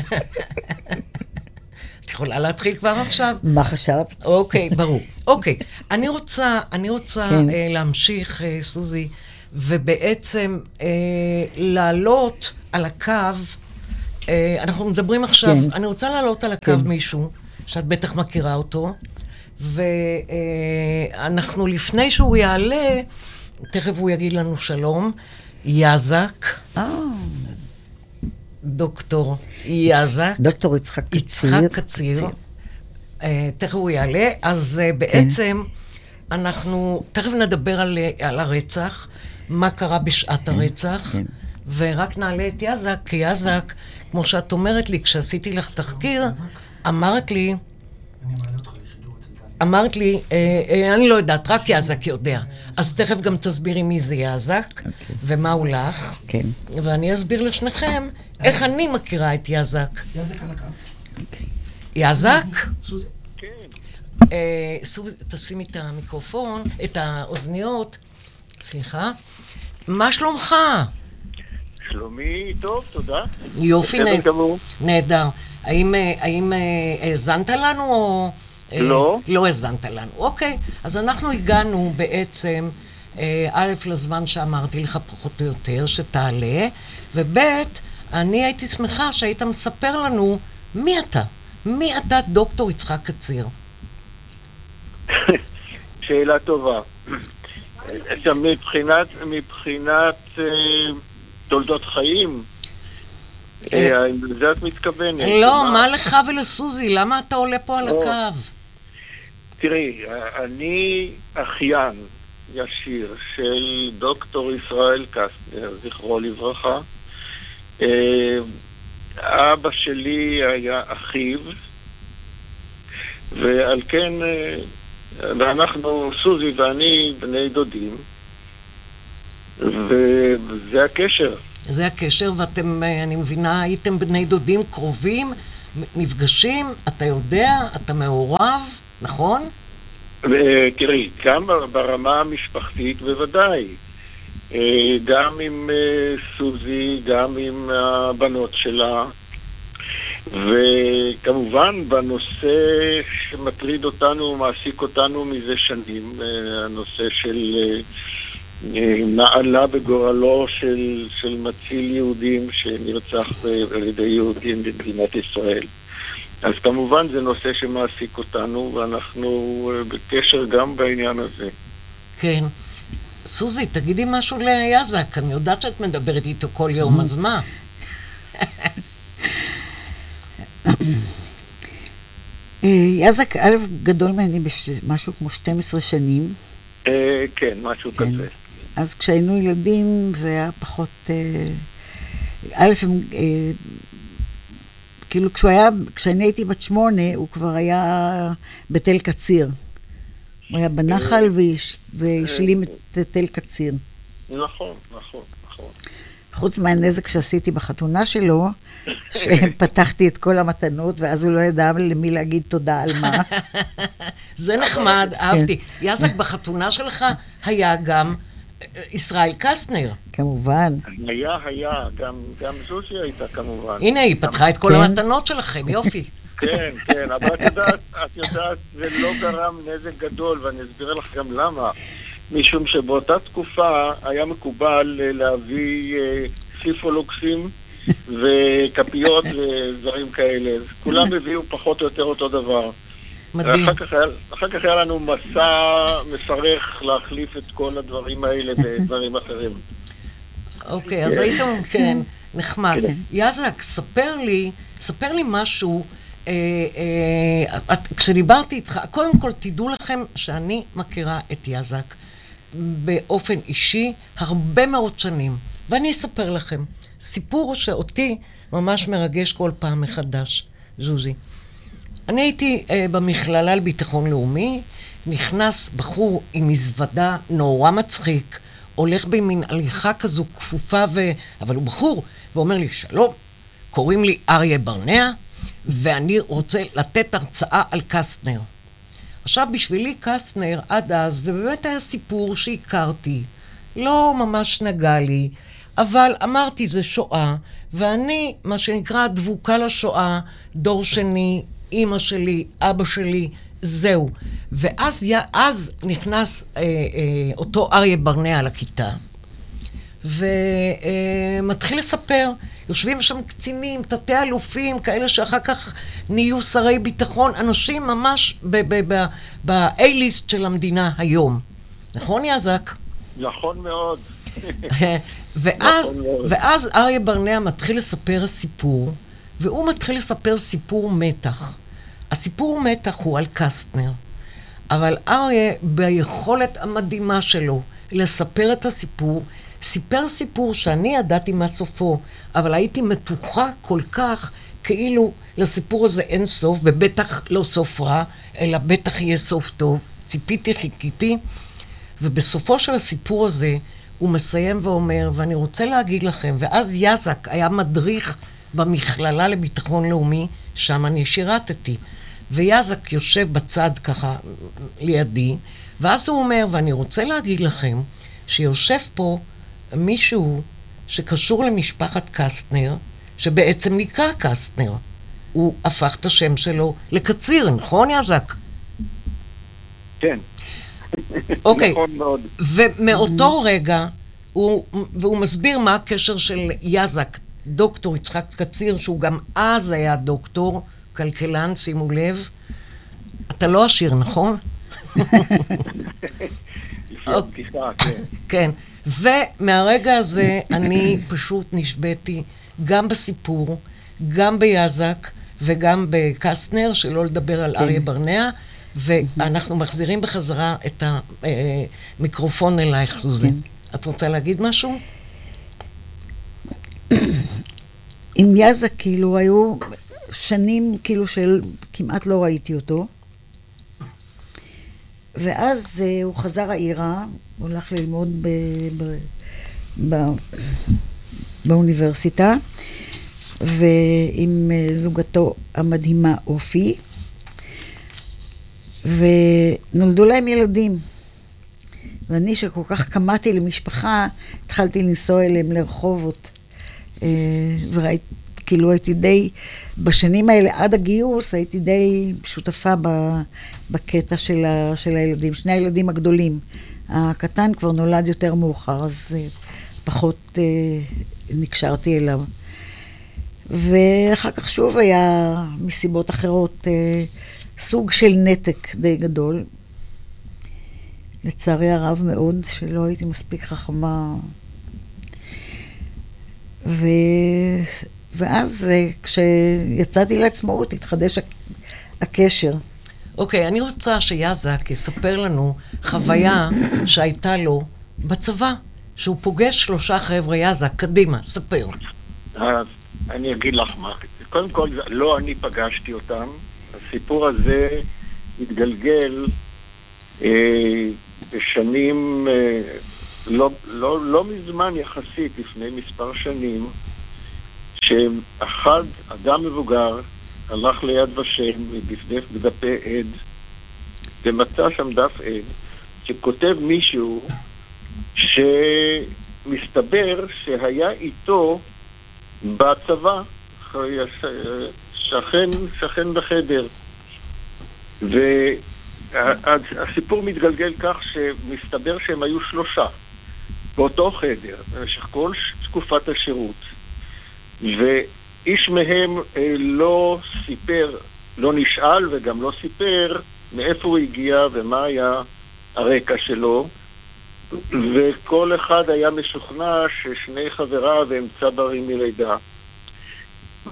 יכולה להתחיל כבר עכשיו? מה חשבת? אוקיי, ברור. אוקיי, אני רוצה, אני רוצה כן. אה, להמשיך, אה, סוזי, ובעצם אה, לעלות על הקו, אה, אנחנו מדברים עכשיו, כן. אני רוצה לעלות על הקו כן. מישהו, שאת בטח מכירה אותו, ואנחנו, לפני שהוא יעלה, תכף הוא יגיד לנו שלום, יזק, אה, דוקטור יזק. דוקטור יצחק קציר. יצחק קציר. אה, תכף הוא יעלה. אז אה, בעצם אנחנו תכף נדבר על, אה, על הרצח, מה קרה בשעת הרצח, כן. ורק נעלה את יזק, כי יזק, כמו שאת אומרת לי, כשעשיתי לך תחקיר, אמרת לי, אמרת לי, אה, אה, אני לא יודעת, רק יזק יודע. אז תכף גם תסבירי מי זה יזק, ומה הוא לך, כן. ואני אסביר לשניכם איך אני מכירה את יזק. יזק על הקו. יזק? סוזי. אה, סוז, תשימי את המיקרופון, את האוזניות. סליחה. מה שלומך? שלומי טוב, תודה. יופי, בסדר נהד- גמור. נהדר. האם, אה, אה, האזנת לנו או... אה, לא. לא האזנת לנו. אוקיי, אז אנחנו הגענו בעצם, אה, א', לזמן שאמרתי לך פחות או יותר, שתעלה, וב', אני הייתי שמחה שהיית מספר לנו מי אתה. מי אתה דוקטור יצחק קציר? שאלה טובה. עכשיו, מבחינת, מבחינת אה, תולדות חיים, לזה את מתכוונת? לא, מה- מה לך ולסוזי? למה אתה עולה פה על לא. הקו? תראי, אני אחיין ישיר של דוקטור ישראל קסטנר, זכרו לברכה. אה, אבא שלי היה אחיו, ועל כן, אה, ואנחנו, סוזי ואני, בני דודים, וזה הקשר. זה הקשר, ואתם, אה, אני מבינה, הייתם בני דודים קרובים, נפגשים, אתה יודע, אתה מעורב, נכון? אה, תראי, גם ברמה המשפחתית בוודאי. אה, גם עם אה, סוזי, גם עם הבנות שלה, וכמובן בנושא שמטריד אותנו, מעסיק אותנו מזה שנים, הנושא של נעלה בגורלו של, של מציל יהודים שנרצח על ידי יהודים במדינת ישראל. אז כמובן זה נושא שמעסיק אותנו, ואנחנו אה, בקשר גם בעניין הזה. כן. סוזי, תגידי משהו ליזק, אני יודעת שאת מדברת איתו כל יום, אז מה? אה, יזק, א', גדול ממני במשהו כמו 12 שנים. אה, כן, משהו כזה. אז כשהיינו ילדים זה היה פחות... א', הם... אה, כאילו כשהוא היה, כשאני הייתי בת שמונה, הוא כבר היה בתל קציר. הוא היה בנחל והש- והשלים את תל קציר. נכון, נכון, נכון. חוץ מהנזק שעשיתי בחתונה שלו, שפתחתי את כל המתנות, ואז הוא לא ידע למי להגיד תודה על מה. זה נחמד, אהבתי. יזק, בחתונה שלך היה גם אה, ישראל קסטנר. כמובן. היה, היה, גם, גם זוזי הייתה כמובן. הנה, היא פתחה את כל כן. המתנות שלכם, יופי. כן, כן, אבל את יודעת, את יודעת, זה לא גרם נזק גדול, ואני אסביר לך גם למה. משום שבאותה תקופה היה מקובל אה, להביא אה, סיפולוקסים וכפיות ודברים כאלה. אז כולם הביאו פחות או יותר אותו דבר. מדהים. אחר כך, היה, אחר כך היה לנו מסע מפרך להחליף את כל הדברים האלה בדברים אחרים. אוקיי, אז הייתם, כן, נחמד. יזק, ספר לי, ספר לי משהו. אה, אה, כשדיברתי איתך, קודם כל תדעו לכם שאני מכירה את יזק באופן אישי הרבה מאוד שנים, ואני אספר לכם סיפור שאותי ממש מרגש כל פעם מחדש, זוזי. אני הייתי אה, במכללה לביטחון לאומי, נכנס בחור עם מזוודה נורא מצחיק, הולך במין הליכה כזו כפופה, ו... אבל הוא בחור, ואומר לי, שלום, קוראים לי אריה ברנע, ואני רוצה לתת הרצאה על קסטנר. עכשיו, בשבילי קסטנר, עד אז, זה באמת היה סיפור שהכרתי. לא ממש נגע לי, אבל אמרתי, זה שואה, ואני, מה שנקרא, דבוקה לשואה, דור שני, אימא שלי, אבא שלי, זהו. ואז אז נכנס אה, אה, אותו אריה ברנע לכיתה, ומתחיל לספר. יושבים שם קצינים, תתי אלופים, כאלה שאחר כך נהיו שרי ביטחון, אנשים ממש ב-A-ליסט של המדינה היום. נכון, יזק? נכון מאוד. ואז, נכון מאוד. ואז אריה ברנע מתחיל לספר סיפור, והוא מתחיל לספר סיפור מתח. הסיפור מתח הוא על קסטנר, אבל אריה, ביכולת המדהימה שלו לספר את הסיפור, סיפר סיפור שאני ידעתי מה סופו, אבל הייתי מתוחה כל כך, כאילו לסיפור הזה אין סוף, ובטח לא סוף רע, אלא בטח יהיה סוף טוב. ציפיתי, חיכיתי, ובסופו של הסיפור הזה, הוא מסיים ואומר, ואני רוצה להגיד לכם, ואז יזק היה מדריך במכללה לביטחון לאומי, שם אני שירתתי. ויזק יושב בצד ככה לידי, ואז הוא אומר, ואני רוצה להגיד לכם, שיושב פה מישהו שקשור למשפחת קסטנר, שבעצם נקרא קסטנר. הוא הפך את השם שלו לקציר, נכון יזק? כן. אוקיי. נכון מאוד. ומאותו רגע, הוא, והוא מסביר מה הקשר של יזק, דוקטור יצחק קציר, שהוא גם אז היה דוקטור, כלכלן, שימו לב. אתה לא עשיר, נכון? כן. כן. ומהרגע הזה אני פשוט נשבעתי גם בסיפור, גם ביזק וגם בקסטנר, שלא לדבר על כן. אריה ברנע, ואנחנו מחזירים בחזרה את המיקרופון אלייך, סוזי. את רוצה להגיד משהו? עם יאזה, כאילו, היו שנים, כאילו, של כמעט לא ראיתי אותו. ואז אה, הוא חזר העירה, הוא הלך ללמוד ב, ב, ב, באוניברסיטה, ועם אה, זוגתו המדהימה אופי, ונולדו להם ילדים. ואני, שכל כך קמאתי למשפחה, התחלתי לנסוע אליהם לרחובות. אה, וראיתי, כאילו הייתי די, בשנים האלה עד הגיוס, הייתי די שותפה ב, בקטע של, ה, של הילדים, שני הילדים הגדולים. הקטן כבר נולד יותר מאוחר, אז אה, פחות אה, נקשרתי אליו. ואחר כך שוב היה, מסיבות אחרות, אה, סוג של נתק די גדול. לצערי הרב מאוד, שלא הייתי מספיק חכמה. ו... ואז אה, כשיצאתי לעצמאות התחדש הק- הקשר. אוקיי, אני רוצה שיזק יספר לנו חוויה שהייתה לו בצבא, שהוא פוגש שלושה חבר'ה יזק, קדימה, ספר. אז אני אגיד לך מה. קודם כל, זה- לא אני פגשתי אותם. הסיפור הזה התגלגל אה, בשנים, אה, לא, לא, לא מזמן יחסית, לפני מספר שנים, שאחד, אדם מבוגר, הלך ליד ושם ודפדף בדפי עד, ומצא שם דף עד, שכותב מישהו שמסתבר שהיה איתו בצבא, שכן, שכן בחדר. והסיפור מתגלגל כך שמסתבר שהם היו שלושה באותו חדר במשך כל תקופת השירות. ואיש מהם אה, לא סיפר, לא נשאל וגם לא סיפר מאיפה הוא הגיע ומה היה הרקע שלו. וכל אחד היה משוכנע ששני חבריו הם צברים מלידה.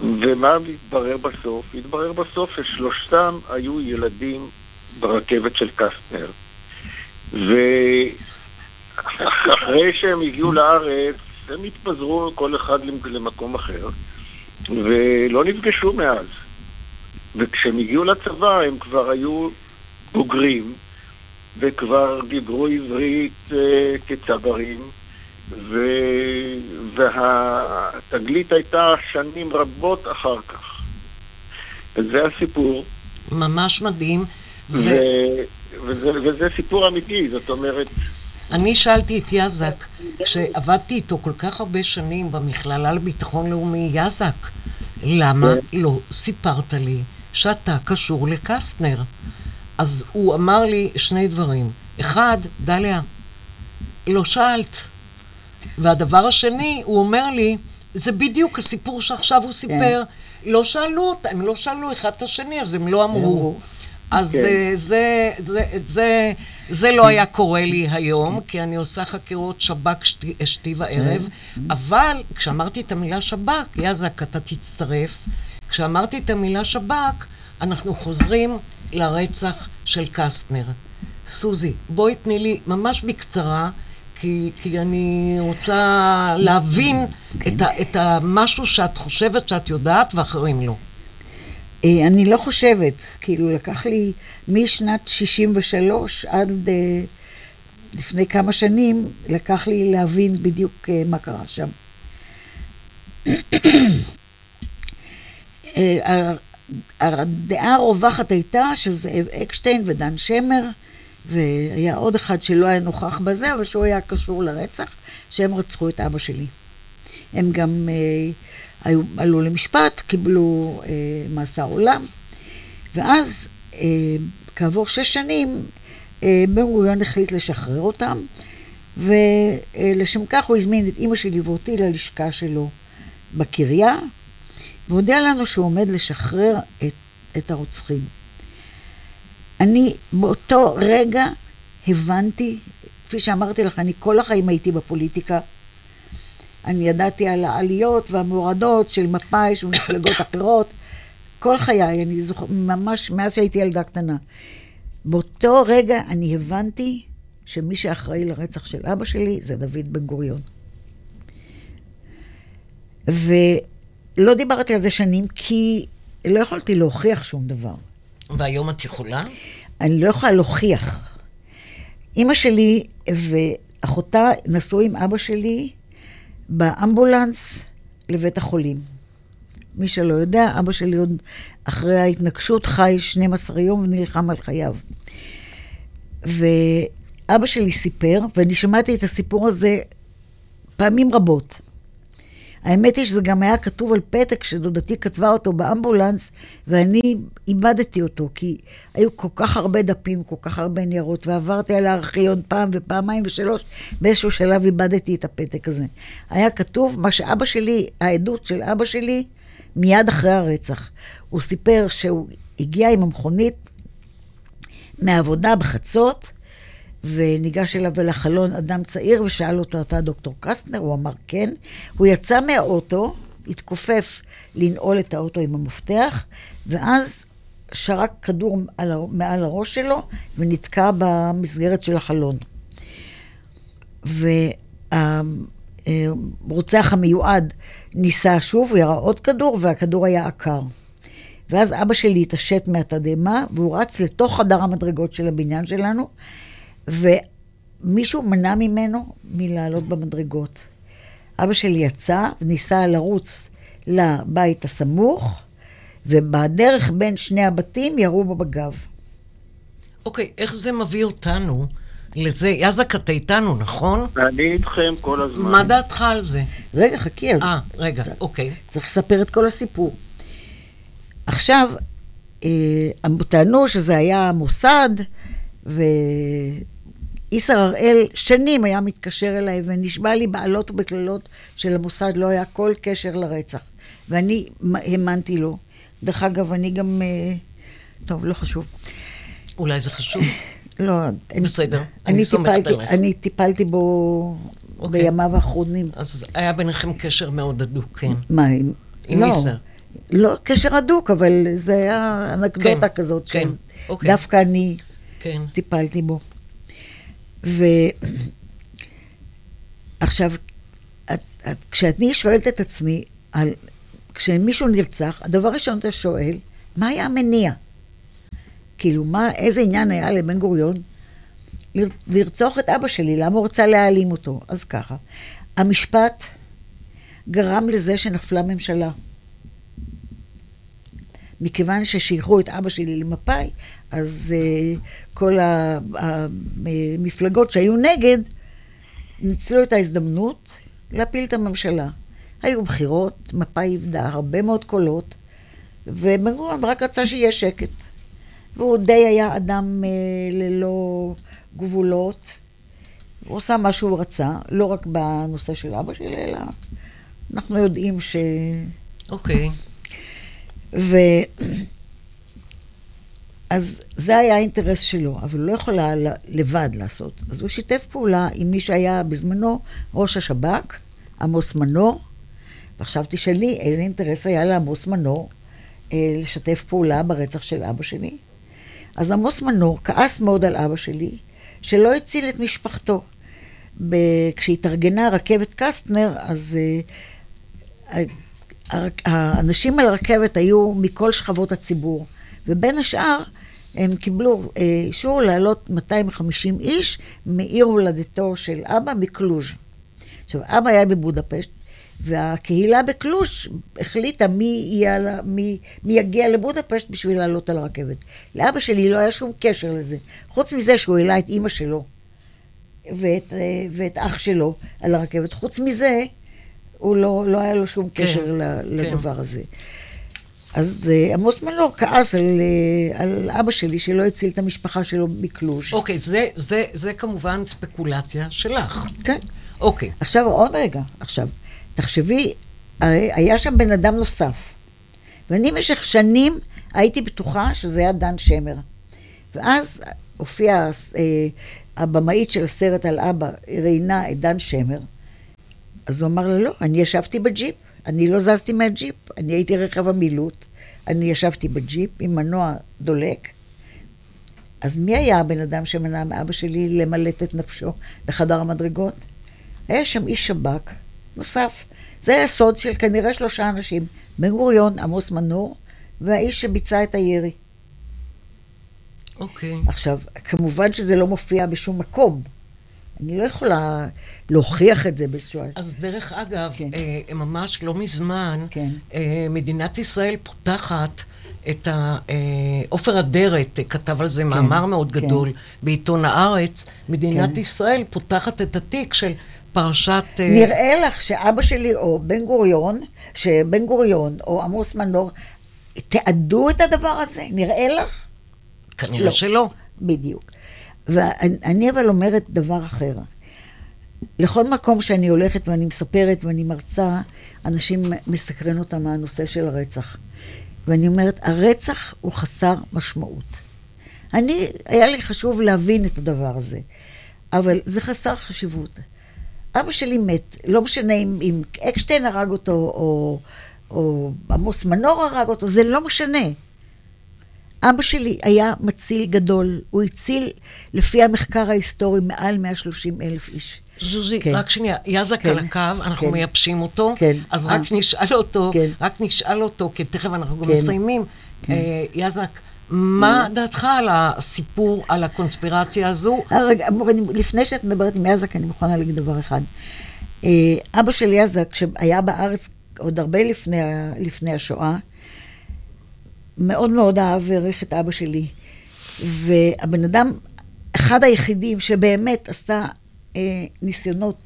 ומה מתברר בסוף? התברר בסוף ששלושתם היו ילדים ברכבת של קסטנר. ואחרי שהם הגיעו לארץ, הם התפזרו כל אחד למקום אחר, ולא נפגשו מאז. וכשהם הגיעו לצבא הם כבר היו בוגרים, וכבר דיברו עברית אה, כצברים, ו... והתגלית הייתה שנים רבות אחר כך. וזה הסיפור. ממש מדהים. ו... וזה, וזה סיפור אמיתי, זאת אומרת, אני שאלתי את יזק, כשעבדתי איתו כל כך הרבה שנים במכללה לביטחון לאומי, יזק, למה לא סיפרת לי שאתה קשור לקסטנר? אז הוא אמר לי שני דברים. אחד, דליה, לא שאלת. והדבר השני, הוא אומר לי, זה בדיוק הסיפור שעכשיו הוא סיפר. לא שאלו הם לא שאלו אחד את השני, אז הם לא אמרו. אז כן. אה, זה, זה, זה, זה לא היה קורה לי היום, כי אני עושה חקירות שב"כ שתי, אשתי וערב, אבל כשאמרתי את המילה שב"כ, יזק, אתה תצטרף, כשאמרתי את המילה שב"כ, אנחנו חוזרים לרצח של קסטנר. סוזי, בואי תני לי ממש בקצרה, כי, כי אני רוצה להבין את, ה, את המשהו שאת חושבת שאת יודעת ואחרים לא. אה, אני לא חושבת, כאילו לקח לי משנת 63 עד אה, לפני כמה שנים, לקח לי להבין בדיוק אה, מה קרה שם. הדעה הרווחת הייתה שזאב אקשטיין ודן שמר, והיה עוד אחד שלא היה נוכח בזה, אבל שהוא היה קשור לרצח, שהם רצחו את אבא שלי. הם גם היו, עלו למשפט, קיבלו אה, מאסר עולם, ואז אה, כעבור שש שנים אה, בן גוריון החליט לשחרר אותם, ולשם כך הוא הזמין את אימא שלי ואותי ללשכה שלו בקריה, והודיע לנו שהוא עומד לשחרר את, את הרוצחים. אני באותו רגע הבנתי, כפי שאמרתי לך, אני כל החיים הייתי בפוליטיקה. אני ידעתי על העליות והמורדות של מפא"י, של מפלגות אחרות. כל חיי, אני זוכר, ממש מאז שהייתי ילדה קטנה. באותו רגע אני הבנתי שמי שאחראי לרצח של אבא שלי זה דוד בן גוריון. ולא דיברתי על זה שנים כי לא יכולתי להוכיח שום דבר. והיום את יכולה? אני לא יכולה להוכיח. אימא שלי ואחותה נסעו עם אבא שלי באמבולנס לבית החולים. מי שלא יודע, אבא שלי עוד אחרי ההתנגשות חי 12 יום ונלחם על חייו. ואבא שלי סיפר, ואני שמעתי את הסיפור הזה פעמים רבות. האמת היא שזה גם היה כתוב על פתק שדודתי כתבה אותו באמבולנס, ואני איבדתי אותו, כי היו כל כך הרבה דפים, כל כך הרבה ניירות, ועברתי על הארכיון פעם ופעמיים ושלוש, באיזשהו שלב איבדתי את הפתק הזה. היה כתוב מה שאבא שלי, העדות של אבא שלי, מיד אחרי הרצח. הוא סיפר שהוא הגיע עם המכונית מהעבודה בחצות, וניגש אליו אל החלון אדם צעיר ושאל אותו, אתה דוקטור קסטנר? הוא אמר כן. הוא יצא מהאוטו, התכופף לנעול את האוטו עם המפתח, ואז שרק כדור על, מעל הראש שלו ונתקע במסגרת של החלון. והרוצח המיועד ניסה שוב, הוא ירה עוד כדור, והכדור היה עקר. ואז אבא שלי התעשת מהתדהמה, והוא רץ לתוך חדר המדרגות של הבניין שלנו, ומישהו מנע ממנו מלעלות במדרגות. אבא שלי יצא וניסה לרוץ לבית הסמוך, ובדרך בין שני הבתים ירו בו בגב. אוקיי, איך זה מביא אותנו לזה? יזק, אתה איתנו, נכון? אני איתכם כל הזמן. מה דעתך על זה? רגע, חכי. אה, רגע, אוקיי. צריך לספר את כל הסיפור. עכשיו, אה, טענו שזה היה המוסד, ואיסר הראל שנים היה מתקשר אליי ונשבע לי בעלות ובקללות שלמוסד לא היה כל קשר לרצח. ואני האמנתי לו. דרך אגב, אני גם... אה, טוב, לא חשוב. אולי זה חשוב. לא, בסדר, אני אני סומכת עליך. אני טיפלתי בו אוקיי. בימיו האחרונים. אז היה ביניכם קשר מאוד הדוק, כן. מה, עם... עם לא, איסר. לא קשר הדוק, אבל זה היה אנקדוטה כן, כזאת, כן, של- אוקיי. אני כן. טיפלתי בו. ו... עכשיו, את, את, כשאני שואלת את עצמי, על, כשמישהו נרצח, הדבר הראשון אתה שואל, מה היה המניע? כאילו, מה, איזה עניין היה לבן גוריון לר- לרצוח את אבא שלי, למה הוא רצה להעלים אותו? אז ככה, המשפט גרם לזה שנפלה ממשלה. מכיוון ששייכו את אבא שלי למפא"י, אז uh, כל המפלגות שהיו נגד ניצלו את ההזדמנות להפיל את הממשלה. היו בחירות, מפא"י איבדה הרבה מאוד קולות, ובן גוריון רק רצה שיהיה שקט. והוא די היה אדם uh, ללא גבולות. הוא עשה מה שהוא רצה, לא רק בנושא של אבא שלי, אלא אנחנו יודעים ש... אוקיי. ו... אז זה היה האינטרס שלו, אבל הוא לא יכול היה לבד לעשות. אז הוא שיתף פעולה עם מי שהיה בזמנו ראש השב"כ, עמוס מנור, ועכשיו תשאלי איזה אינטרס היה לעמוס מנור אה, לשתף פעולה ברצח של אבא שלי. אז עמוס מנור כעס מאוד על אבא שלי, שלא הציל את משפחתו. ב- כשהתארגנה רכבת קסטנר, אז אה, הר- האנשים על הרכבת היו מכל שכבות הציבור, ובין השאר הם קיבלו אה, אישור לעלות 250 איש מעיר הולדתו של אבא, מקלוז'. עכשיו, אבא היה בבודפשט, והקהילה בקלוז' החליטה מי, יהיה, לה- מי, מי יגיע לבודפשט בשביל לעלות על הרכבת. לאבא שלי לא היה שום קשר לזה, חוץ מזה שהוא העלה את אימא שלו ואת, אה, ואת אח שלו על הרכבת. חוץ מזה, הוא לא, לא היה לו שום כן, קשר ל- לדבר הזה. אז אה, עמוס מנור כעס על, אה, על אבא שלי שלא הציל את המשפחה שלו מקלוז'. אוקיי, זה, זה, זה כמובן ספקולציה שלך. כן. אוקיי. עכשיו, עוד רגע, עכשיו, תחשבי, היה שם בן אדם נוסף, ואני במשך שנים הייתי בטוחה שזה היה דן שמר. ואז הופיעה אה, הבמאית של הסרט על אבא, ראיינה את דן שמר, אז הוא אמר לה, לא, אני ישבתי בג'יפ, אני לא זזתי מהג'יפ, אני הייתי רכב המילוט, אני ישבתי בג'יפ עם מנוע דולק. אז מי היה הבן אדם שמנע מאבא שלי למלט את נפשו לחדר המדרגות? היה שם איש שב"כ נוסף. זה היה סוד של כנראה שלושה אנשים, בן גוריון, עמוס מנור, והאיש שביצע את הירי. אוקיי. עכשיו, כמובן שזה לא מופיע בשום מקום. אני לא יכולה להוכיח את זה באיזשהו... אז דרך אגב, כן. אה, ממש לא מזמן, כן. אה, מדינת ישראל פותחת את ה... אה, עופר אדרת אה, כתב על זה מאמר מאוד כן. גדול בעיתון הארץ. מדינת כן. ישראל פותחת את התיק של פרשת... אה, נראה לך שאבא שלי או בן גוריון, שבן גוריון או עמוס מנור, תיעדו את הדבר הזה? נראה לך? כנראה לא. שלא. בדיוק. ואני אבל אומרת דבר אחר. לכל מקום שאני הולכת ואני מספרת ואני מרצה, אנשים מסקרן אותם מהנושא של הרצח. ואני אומרת, הרצח הוא חסר משמעות. אני, היה לי חשוב להבין את הדבר הזה, אבל זה חסר חשיבות. אבא שלי מת, לא משנה אם, אם אקשטיין הרג אותו או, או עמוס מנור הרג אותו, זה לא משנה. אבא שלי היה מציל גדול, הוא הציל, לפי המחקר ההיסטורי, מעל 130 אלף איש. זוזי, כן. רק שנייה, יזק כן. על הקו, אנחנו כן. מייבשים אותו, כן. אז אה. רק נשאל אותו, כן. רק נשאל אותו, כי תכף אנחנו גם כן. מסיימים. כן. אה, יזק, מה דעתך על הסיפור, על הקונספירציה הזו? אה, רגע, לפני שאת מדברת עם יזק, אני מוכנה להגיד דבר אחד. אה, אבא של יזק, שהיה בארץ עוד הרבה לפני, לפני השואה, מאוד מאוד אהב והעריך את אבא שלי. והבן אדם, אחד היחידים שבאמת עשה אה, ניסיונות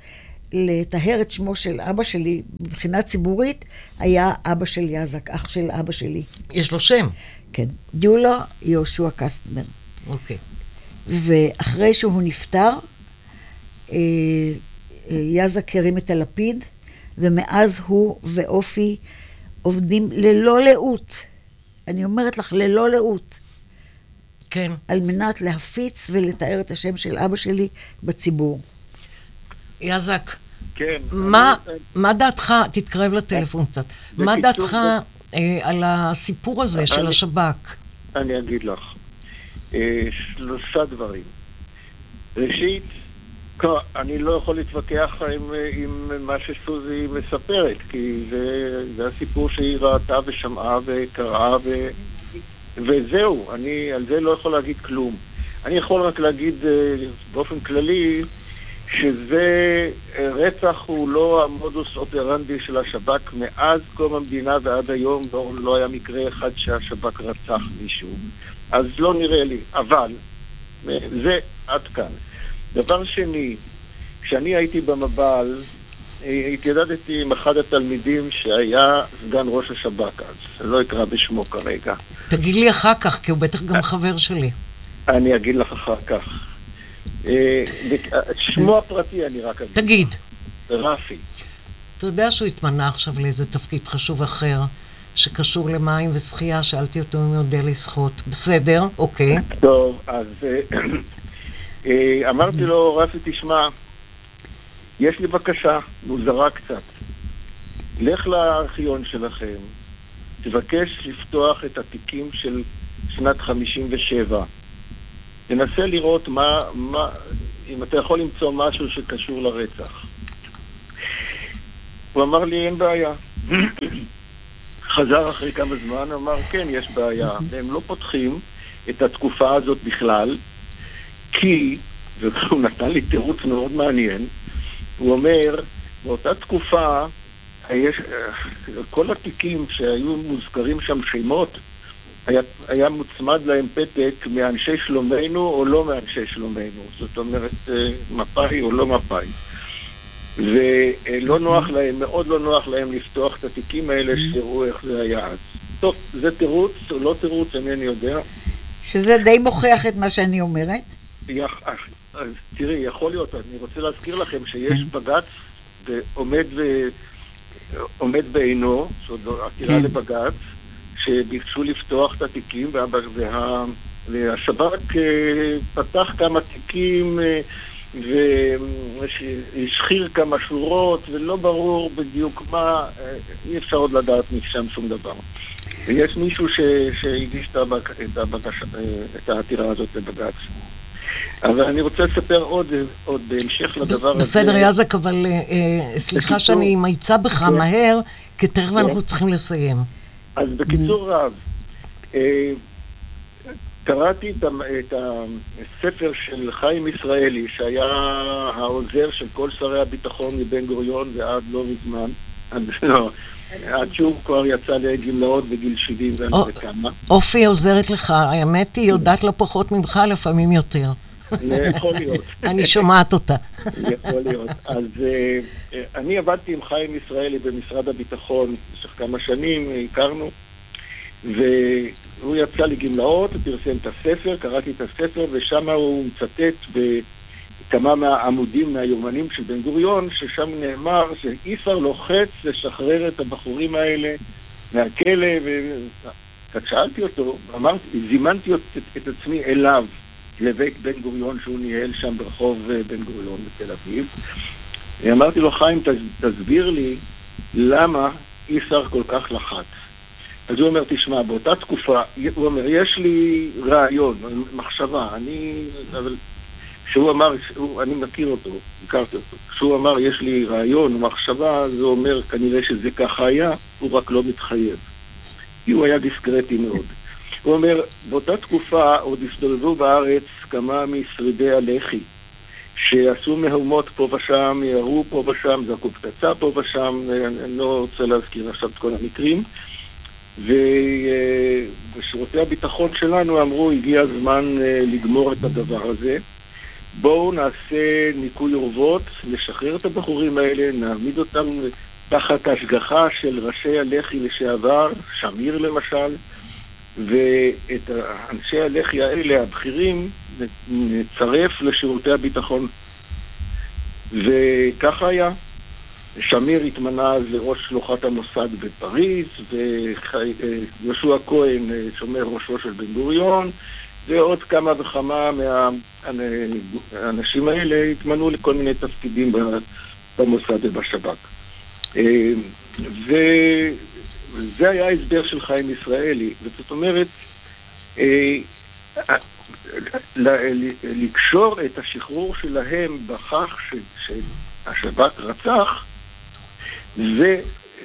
לטהר את שמו של אבא שלי מבחינה ציבורית, היה אבא של יזק, אח של אבא שלי. יש לו שם. כן. דיולו יהושע קסטנר. אוקיי. ואחרי שהוא נפטר, אה, אה, יזק הרים את הלפיד, ומאז הוא ואופי עובדים ללא לאות. אני אומרת לך, ללא לאות. כן. על מנת להפיץ ולתאר את השם של אבא שלי בציבור. יזק, כן. מה, אני- מה דעתך, תתקרב לטלפון קצת, מה דעתך אה, על הסיפור הזה של אני- השב"כ? אני אגיד לך. אה, שלושה דברים. ראשית, אני לא יכול להתווכח עם, אה, עם מה שסוזי מספרת, כי זה, זה הסיפור שהיא ראתה ושמעה וקראה, ו, וזהו, אני על זה לא יכול להגיד כלום. אני יכול רק להגיד אה, באופן כללי, שזה אה, רצח הוא לא המודוס אופרנדי של השב"כ מאז קום המדינה ועד היום, לא, לא היה מקרה אחד שהשב"כ רצח מישהו. אז לא נראה לי, אבל אה, זה עד כאן. דבר שני, כשאני הייתי במב"ל, אה, התיידדתי עם אחד התלמידים שהיה סגן ראש השב"כ אז, אני לא אקרא בשמו כרגע. תגיד לי אחר כך, כי הוא בטח גם חבר שלי. אני אגיד לך אחר כך. אה, אה, שמו הפרטי אני רק אגיד. תגיד. רפי. אתה יודע שהוא התמנה עכשיו לאיזה תפקיד חשוב אחר, שקשור למים ושחייה, שאלתי אותו אם הוא יודע לשחות. בסדר, אוקיי. טוב, אז אה, אמרתי לו, רפי, תשמע, יש לי בקשה מוזרה קצת. לך לארכיון שלכם, תבקש לפתוח את התיקים של שנת 57. תנסה לראות מה, מה, אם אתה יכול למצוא משהו שקשור לרצח. הוא אמר לי, אין בעיה. חזר אחרי כמה זמן, אמר, כן, יש בעיה. והם לא פותחים את התקופה הזאת בכלל, כי, והוא נתן לי תירוץ מאוד מעניין, הוא אומר, באותה תקופה, יש, כל התיקים שהיו מוזכרים שם שמות, היה, היה מוצמד להם פתק מאנשי שלומנו או לא מאנשי שלומנו. זאת אומרת, אה, מפא"י או לא מפא"י. ולא נוח להם, מאוד לא נוח להם לפתוח את התיקים האלה, שיראו איך זה היה אז. טוב, זה תירוץ או לא תירוץ, אינני יודע. שזה די מוכיח את מה שאני אומרת. יח- אז תראי, יכול להיות, אני רוצה להזכיר לכם שיש בג"ץ ועומד ו... עומד בעינו, זאת אומרת, עתירה כן. לבג"ץ, שביקשו לפתוח את התיקים, וה... וה... והשב"כ אה, פתח כמה תיקים אה, והשחיר כמה שורות, ולא ברור בדיוק מה, אה, אי אפשר עוד לדעת משם שום דבר. ויש מישהו ש... שהגיש את, הבק... את, הבקש... את העתירה הזאת לבג"ץ. אבל אני רוצה לספר עוד, עוד בהמשך לדבר הזה. בסדר, יזק, אבל אה, סליחה שאני מאיצה בך כן. מהר, כי תכף כן. אנחנו צריכים לסיים. אז בקיצור רב, אה, קראתי את, הספר של חיים ישראלי, שהיה העוזר של כל שרי הביטחון מבן גוריון ועד לא מזמן, עד, לא, עד שהוא כבר יצא לגמלאות בגיל 70 ואני או- יודע כמה. אופי עוזרת לך, האמת היא, יודעת לא פחות ממך, לפעמים יותר. יכול להיות. אני שומעת אותה. יכול להיות. אז אה, אני עבדתי עם חיים ישראלי במשרד הביטחון במשך כמה שנים, הכרנו, והוא יצא לגמלאות, פרסם את הספר, קראתי את הספר, ושם הוא מצטט בכמה מהעמודים מהיומנים של בן גוריון, ששם נאמר שאיפר לוחץ לשחרר את הבחורים האלה מהכלא, וקצת שאלתי אותו, אמרתי, זימנתי את, את עצמי אליו. לבית בן גוריון שהוא ניהל שם ברחוב אה, בן גוריון בתל אביב. אמרתי לו, חיים, תס- תסביר לי למה איסר כל כך לחץ. אז הוא אומר, תשמע, באותה תקופה, הוא אומר, יש לי רעיון, מחשבה, אני... אבל כשהוא אמר, שהוא, אני מכיר אותו, הכרתי אותו, כשהוא אמר, יש לי רעיון, מחשבה, זה אומר, כנראה שזה ככה היה, הוא רק לא מתחייב. כי הוא היה דיסקרטי מאוד. הוא אומר, באותה תקופה עוד הסתובבו בארץ כמה משרידי הלח"י, שעשו מהומות פה ושם, ירו פה ושם, זרקו פצצה פה ושם, אני לא רוצה להזכיר עכשיו את כל המקרים. ובשירותי הביטחון שלנו אמרו, הגיע הזמן אה, לגמור את הדבר הזה. בואו נעשה ניקוי אורוות, נשחרר את הבחורים האלה, נעמיד אותם תחת השגחה של ראשי הלח"י לשעבר, שמיר למשל, ואת אנשי הלח"י האלה, הבכירים, נצרף לשירותי הביטחון. וככה היה. שמיר התמנה אז לראש שלוחת המוסד בפריז, ויהושע כהן אה, שומר ראשו של בן גוריון, ועוד כמה וכמה מהאנשים האלה התמנו לכל מיני תפקידים במוסד ובשב"כ. וזה היה ההסבר של חיים ישראלי, וזאת אומרת, אה, לקשור את השחרור שלהם בכך שהשב"כ רצח, זה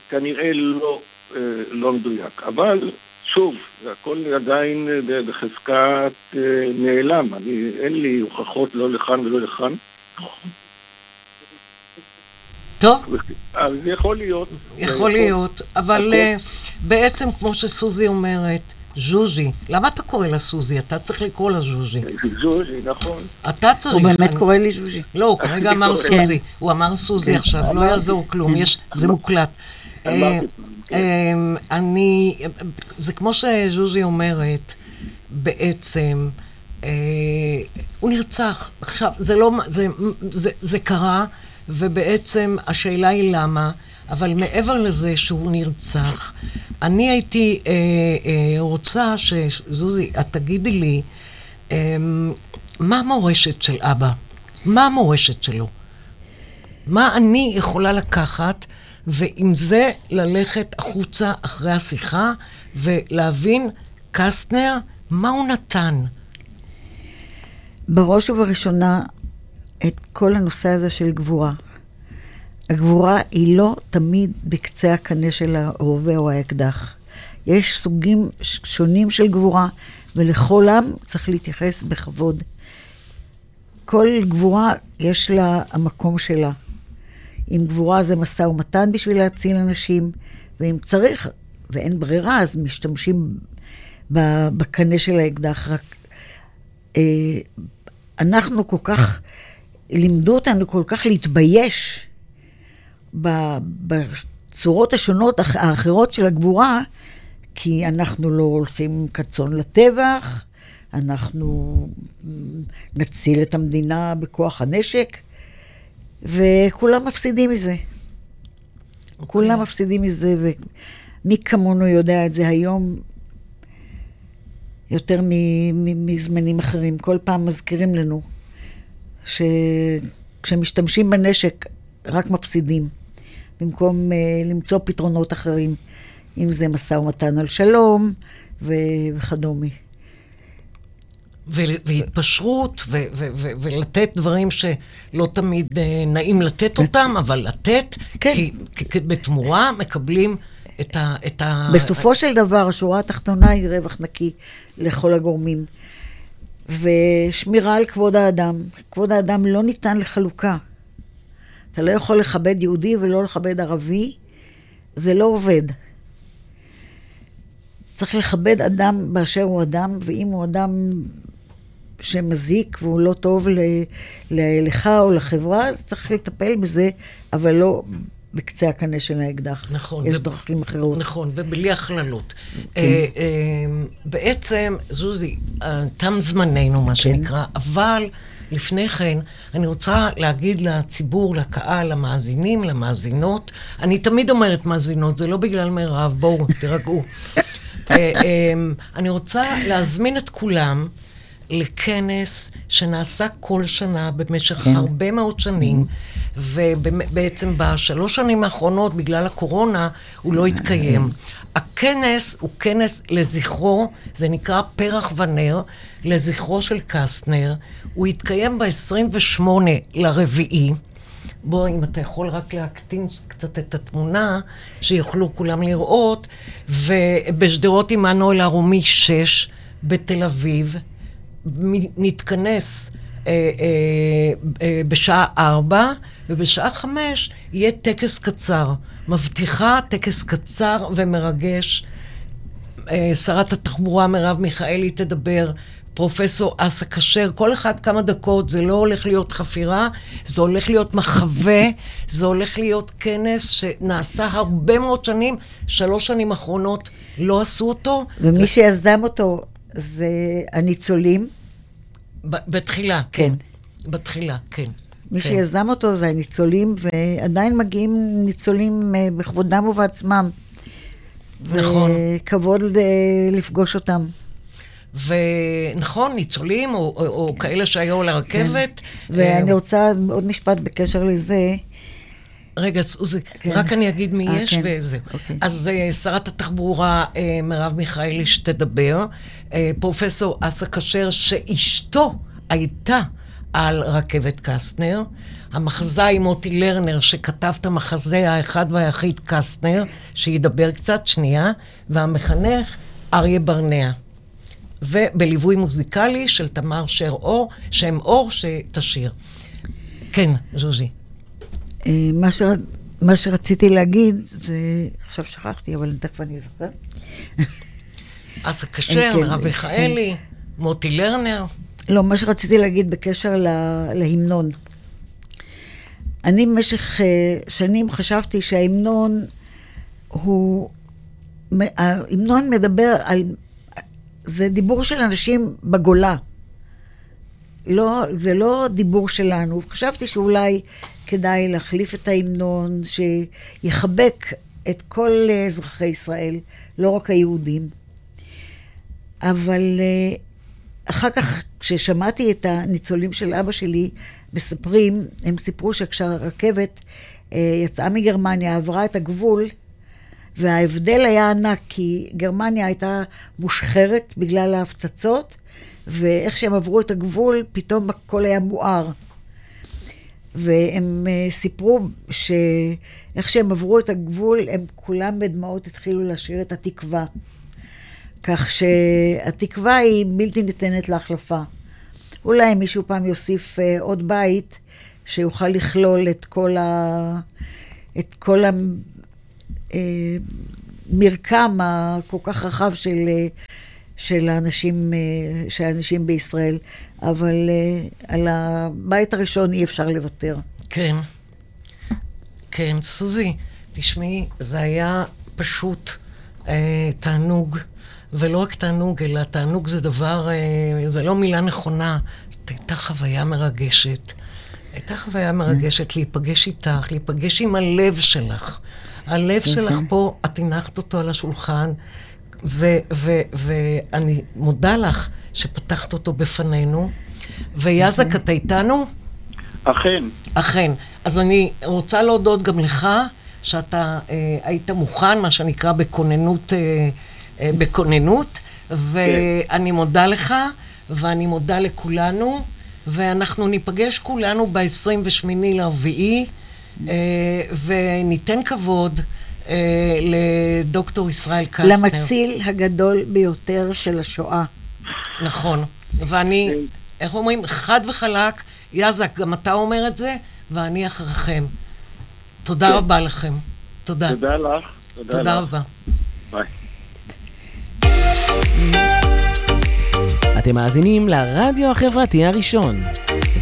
כנראה לא, אה, לא מדויק. אבל שוב, זה הכל עדיין בחזקת אה, נעלם. אני, אין לי הוכחות לא לכאן ולא לכאן. טוב. אבל זה יכול להיות. יכול להיות, אבל אה, בעצם, כמו שסוזי אומרת, ז'וז'י, למה אתה קורא לה סוזי? אתה צריך לקרוא לה ז'וז'י. ז'וז'י, נכון. אתה צריך. הוא באמת קורא לי ז'וז'י. לא, הוא כרגע אמר סוזי. הוא אמר סוזי כן. עכשיו, לא. יעזור כלום, יש- זה מוקלט. אה, אה, אני, זה כמו שז'וז'י אומרת, בעצם, הוא נרצח. עכשיו, זה לא, זה, זה, זה קרה, ובעצם השאלה היא למה, אבל מעבר לזה שהוא נרצח, אני הייתי אה, אה, רוצה שזוזי, את תגידי לי, אה, מה המורשת של אבא? מה המורשת שלו? מה אני יכולה לקחת, ועם זה ללכת החוצה אחרי השיחה, ולהבין, קסטנר, מה הוא נתן? בראש ובראשונה, את כל הנושא הזה של גבורה. הגבורה היא לא תמיד בקצה הקנה של הרובה או האקדח. יש סוגים שונים של גבורה, ולכל עם צריך להתייחס בכבוד. כל גבורה יש לה המקום שלה. אם גבורה זה משא ומתן בשביל להציל אנשים, ואם צריך, ואין ברירה, אז משתמשים בקנה של האקדח. רק אה, אנחנו כל כך, לימדו אותנו כל כך להתבייש בצורות השונות האח- האחרות של הגבורה, כי אנחנו לא הולכים כצאן לטבח, אנחנו נציל את המדינה בכוח הנשק, וכולם מפסידים מזה. Okay. כולם מפסידים מזה, ומי כמונו יודע את זה היום יותר מזמנים אחרים. כל פעם מזכירים לנו שכשמשתמשים בנשק רק מפסידים, במקום uh, למצוא פתרונות אחרים, אם זה משא ומתן על שלום ו- וכדומה. ו- והתפשרות, ו- ו- ו- ולתת דברים שלא תמיד אה, נעים לתת אותם, אבל לתת, כן. כי, כי, כי בתמורה מקבלים את ה... את ה בסופו של דבר, השורה התחתונה היא רווח נקי לכל הגורמים. ושמירה על כבוד האדם. כבוד האדם לא ניתן לחלוקה. אתה לא יכול לכבד יהודי ולא לכבד ערבי, זה לא עובד. צריך לכבד אדם באשר הוא אדם, ואם הוא אדם שמזיק והוא לא טוב ל, ל, לך או לחברה, אז צריך לטפל בזה, אבל לא בקצה הקנה של האקדח. נכון. יש וב- דרכים אחרות. נכון, ובלי הכללות. כן. אה, אה, בעצם, זוזי, אה, תם זמננו, מה שנקרא, אבל לפני כן, אני רוצה להגיד לציבור, לקהל, למאזינים, למאזינות, אני תמיד אומרת מאזינות, זה לא בגלל מירב, בואו, תירגעו. אה, אה, אני רוצה להזמין את כולם לכנס שנעשה כל שנה במשך כן. הרבה מאוד שנים, ובעצם בשלוש שנים האחרונות, בגלל הקורונה, הוא לא התקיים. הכנס הוא כנס לזכרו, זה נקרא פרח ונר, לזכרו של קסטנר. הוא יתקיים ב-28 לרביעי. בוא, אם אתה יכול רק להקטין קצת את התמונה, שיוכלו כולם לראות, ובשדרות עמנואל הרומי 6 בתל אביב, נתכנס אה, אה, אה, בשעה 4, ובשעה 5 יהיה טקס קצר. מבטיחה טקס קצר ומרגש. שרת התחבורה מרב מיכאלי תדבר, פרופסור אסא כשר, כל אחד כמה דקות, זה לא הולך להיות חפירה, זה הולך להיות מחווה, זה הולך להיות כנס שנעשה הרבה מאוד שנים, שלוש שנים אחרונות לא עשו אותו. ומי שיזם אותו זה הניצולים. בתחילה, כן. בתחילה, כן. מי כן. שיזם אותו זה הניצולים, ועדיין מגיעים ניצולים אה, בכבודם ובעצמם. נכון. וכבוד אה, לפגוש אותם. ונכון, ניצולים, או, או, או כאלה שהיו על הרכבת. ואני אה, רוצה עוד משפט בקשר לזה. רגע, סוזי, כן. רק אני אגיד מי אה, יש כן. וזה. אוקיי. אז uh, שרת התחבורה uh, מרב מיכאלי שתדבר, uh, פרופסור אסא כשר, שאשתו הייתה על רכבת קסטנר, המחזאי מוטי לרנר, שכתב את המחזה האחד והיחיד קסטנר, שידבר קצת, שנייה, והמחנך אריה ברנע. ובליווי מוזיקלי של תמר שר אור, שם אור, שתשיר. כן, ז'וז'י. אה, מה, ש... מה שרציתי להגיד, זה... עכשיו שכחתי, אבל תכף אני אזכר. אז כשר, כן, מרב כן. מיכאלי, מוטי לרנר. לא, מה שרציתי להגיד בקשר לה, להמנון. אני במשך אה, שנים חשבתי שההמנון הוא... ההמנון מדבר על... זה דיבור של אנשים בגולה. לא, זה לא דיבור שלנו. חשבתי שאולי כדאי להחליף את ההמנון, שיחבק את כל אזרחי ישראל, לא רק היהודים. אבל אה, אחר כך, כששמעתי את הניצולים של אבא שלי מספרים, הם סיפרו שכשהרכבת אה, יצאה מגרמניה, עברה את הגבול, וההבדל היה ענק, כי גרמניה הייתה מושחרת בגלל ההפצצות, ואיך שהם עברו את הגבול, פתאום הכל היה מואר. והם אה, סיפרו שאיך שהם עברו את הגבול, הם כולם בדמעות התחילו לשיר את התקווה. כך שהתקווה היא בלתי ניתנת להחלפה. אולי מישהו פעם יוסיף אה, עוד בית שיוכל לכלול את כל, ה... את כל המרקם הכל כך רחב של, אה, של, האנשים, אה, של האנשים בישראל, אבל אה, על הבית הראשון אי אפשר לוותר. כן. כן, סוזי, תשמעי, זה היה פשוט אה, תענוג, ולא רק תענוג, אלא תענוג זה דבר, אה, זה לא מילה נכונה, זאת הייתה חוויה מרגשת. הייתה חוויה מרגשת להיפגש איתך, להיפגש עם הלב שלך. הלב שלך פה, את הנחת אותו על השולחן, ואני מודה לך שפתחת אותו בפנינו. ויאזק, אתה איתנו? אכן. אכן. אז אני רוצה להודות גם לך, שאתה אה, היית מוכן, מה שנקרא, בכוננות, אה, אה, בכוננות, ואני מודה לך, ואני מודה לכולנו, ואנחנו ניפגש כולנו ב-28 לרביעי, אה, וניתן כבוד אה, לדוקטור ישראל קסטנר. למציל הגדול ביותר של השואה. נכון. ואני, איך אומרים, חד וחלק, יאזק, גם אתה אומר את זה, ואני אחריכם. תודה כן. רבה לכם. תודה. תודה לך. תודה לך. רבה. ביי. אתם מאזינים לרדיו החברתי הראשון.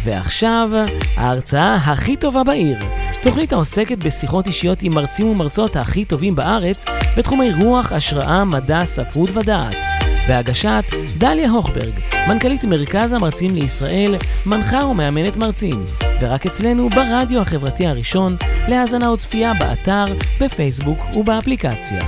ועכשיו, ההרצאה הכי טובה בעיר. תוכנית העוסקת בשיחות אישיות עם מרצים ומרצות הכי טובים בארץ בתחומי רוח, השראה, מדע, ספרות ודעת. בהגשת דליה הוכברג, מנכ"לית מרכז המרצים לישראל, מנחה ומאמנת מרצים. ורק אצלנו ברדיו החברתי הראשון, להאזנה וצפייה באתר, בפייסבוק ובאפליקציה.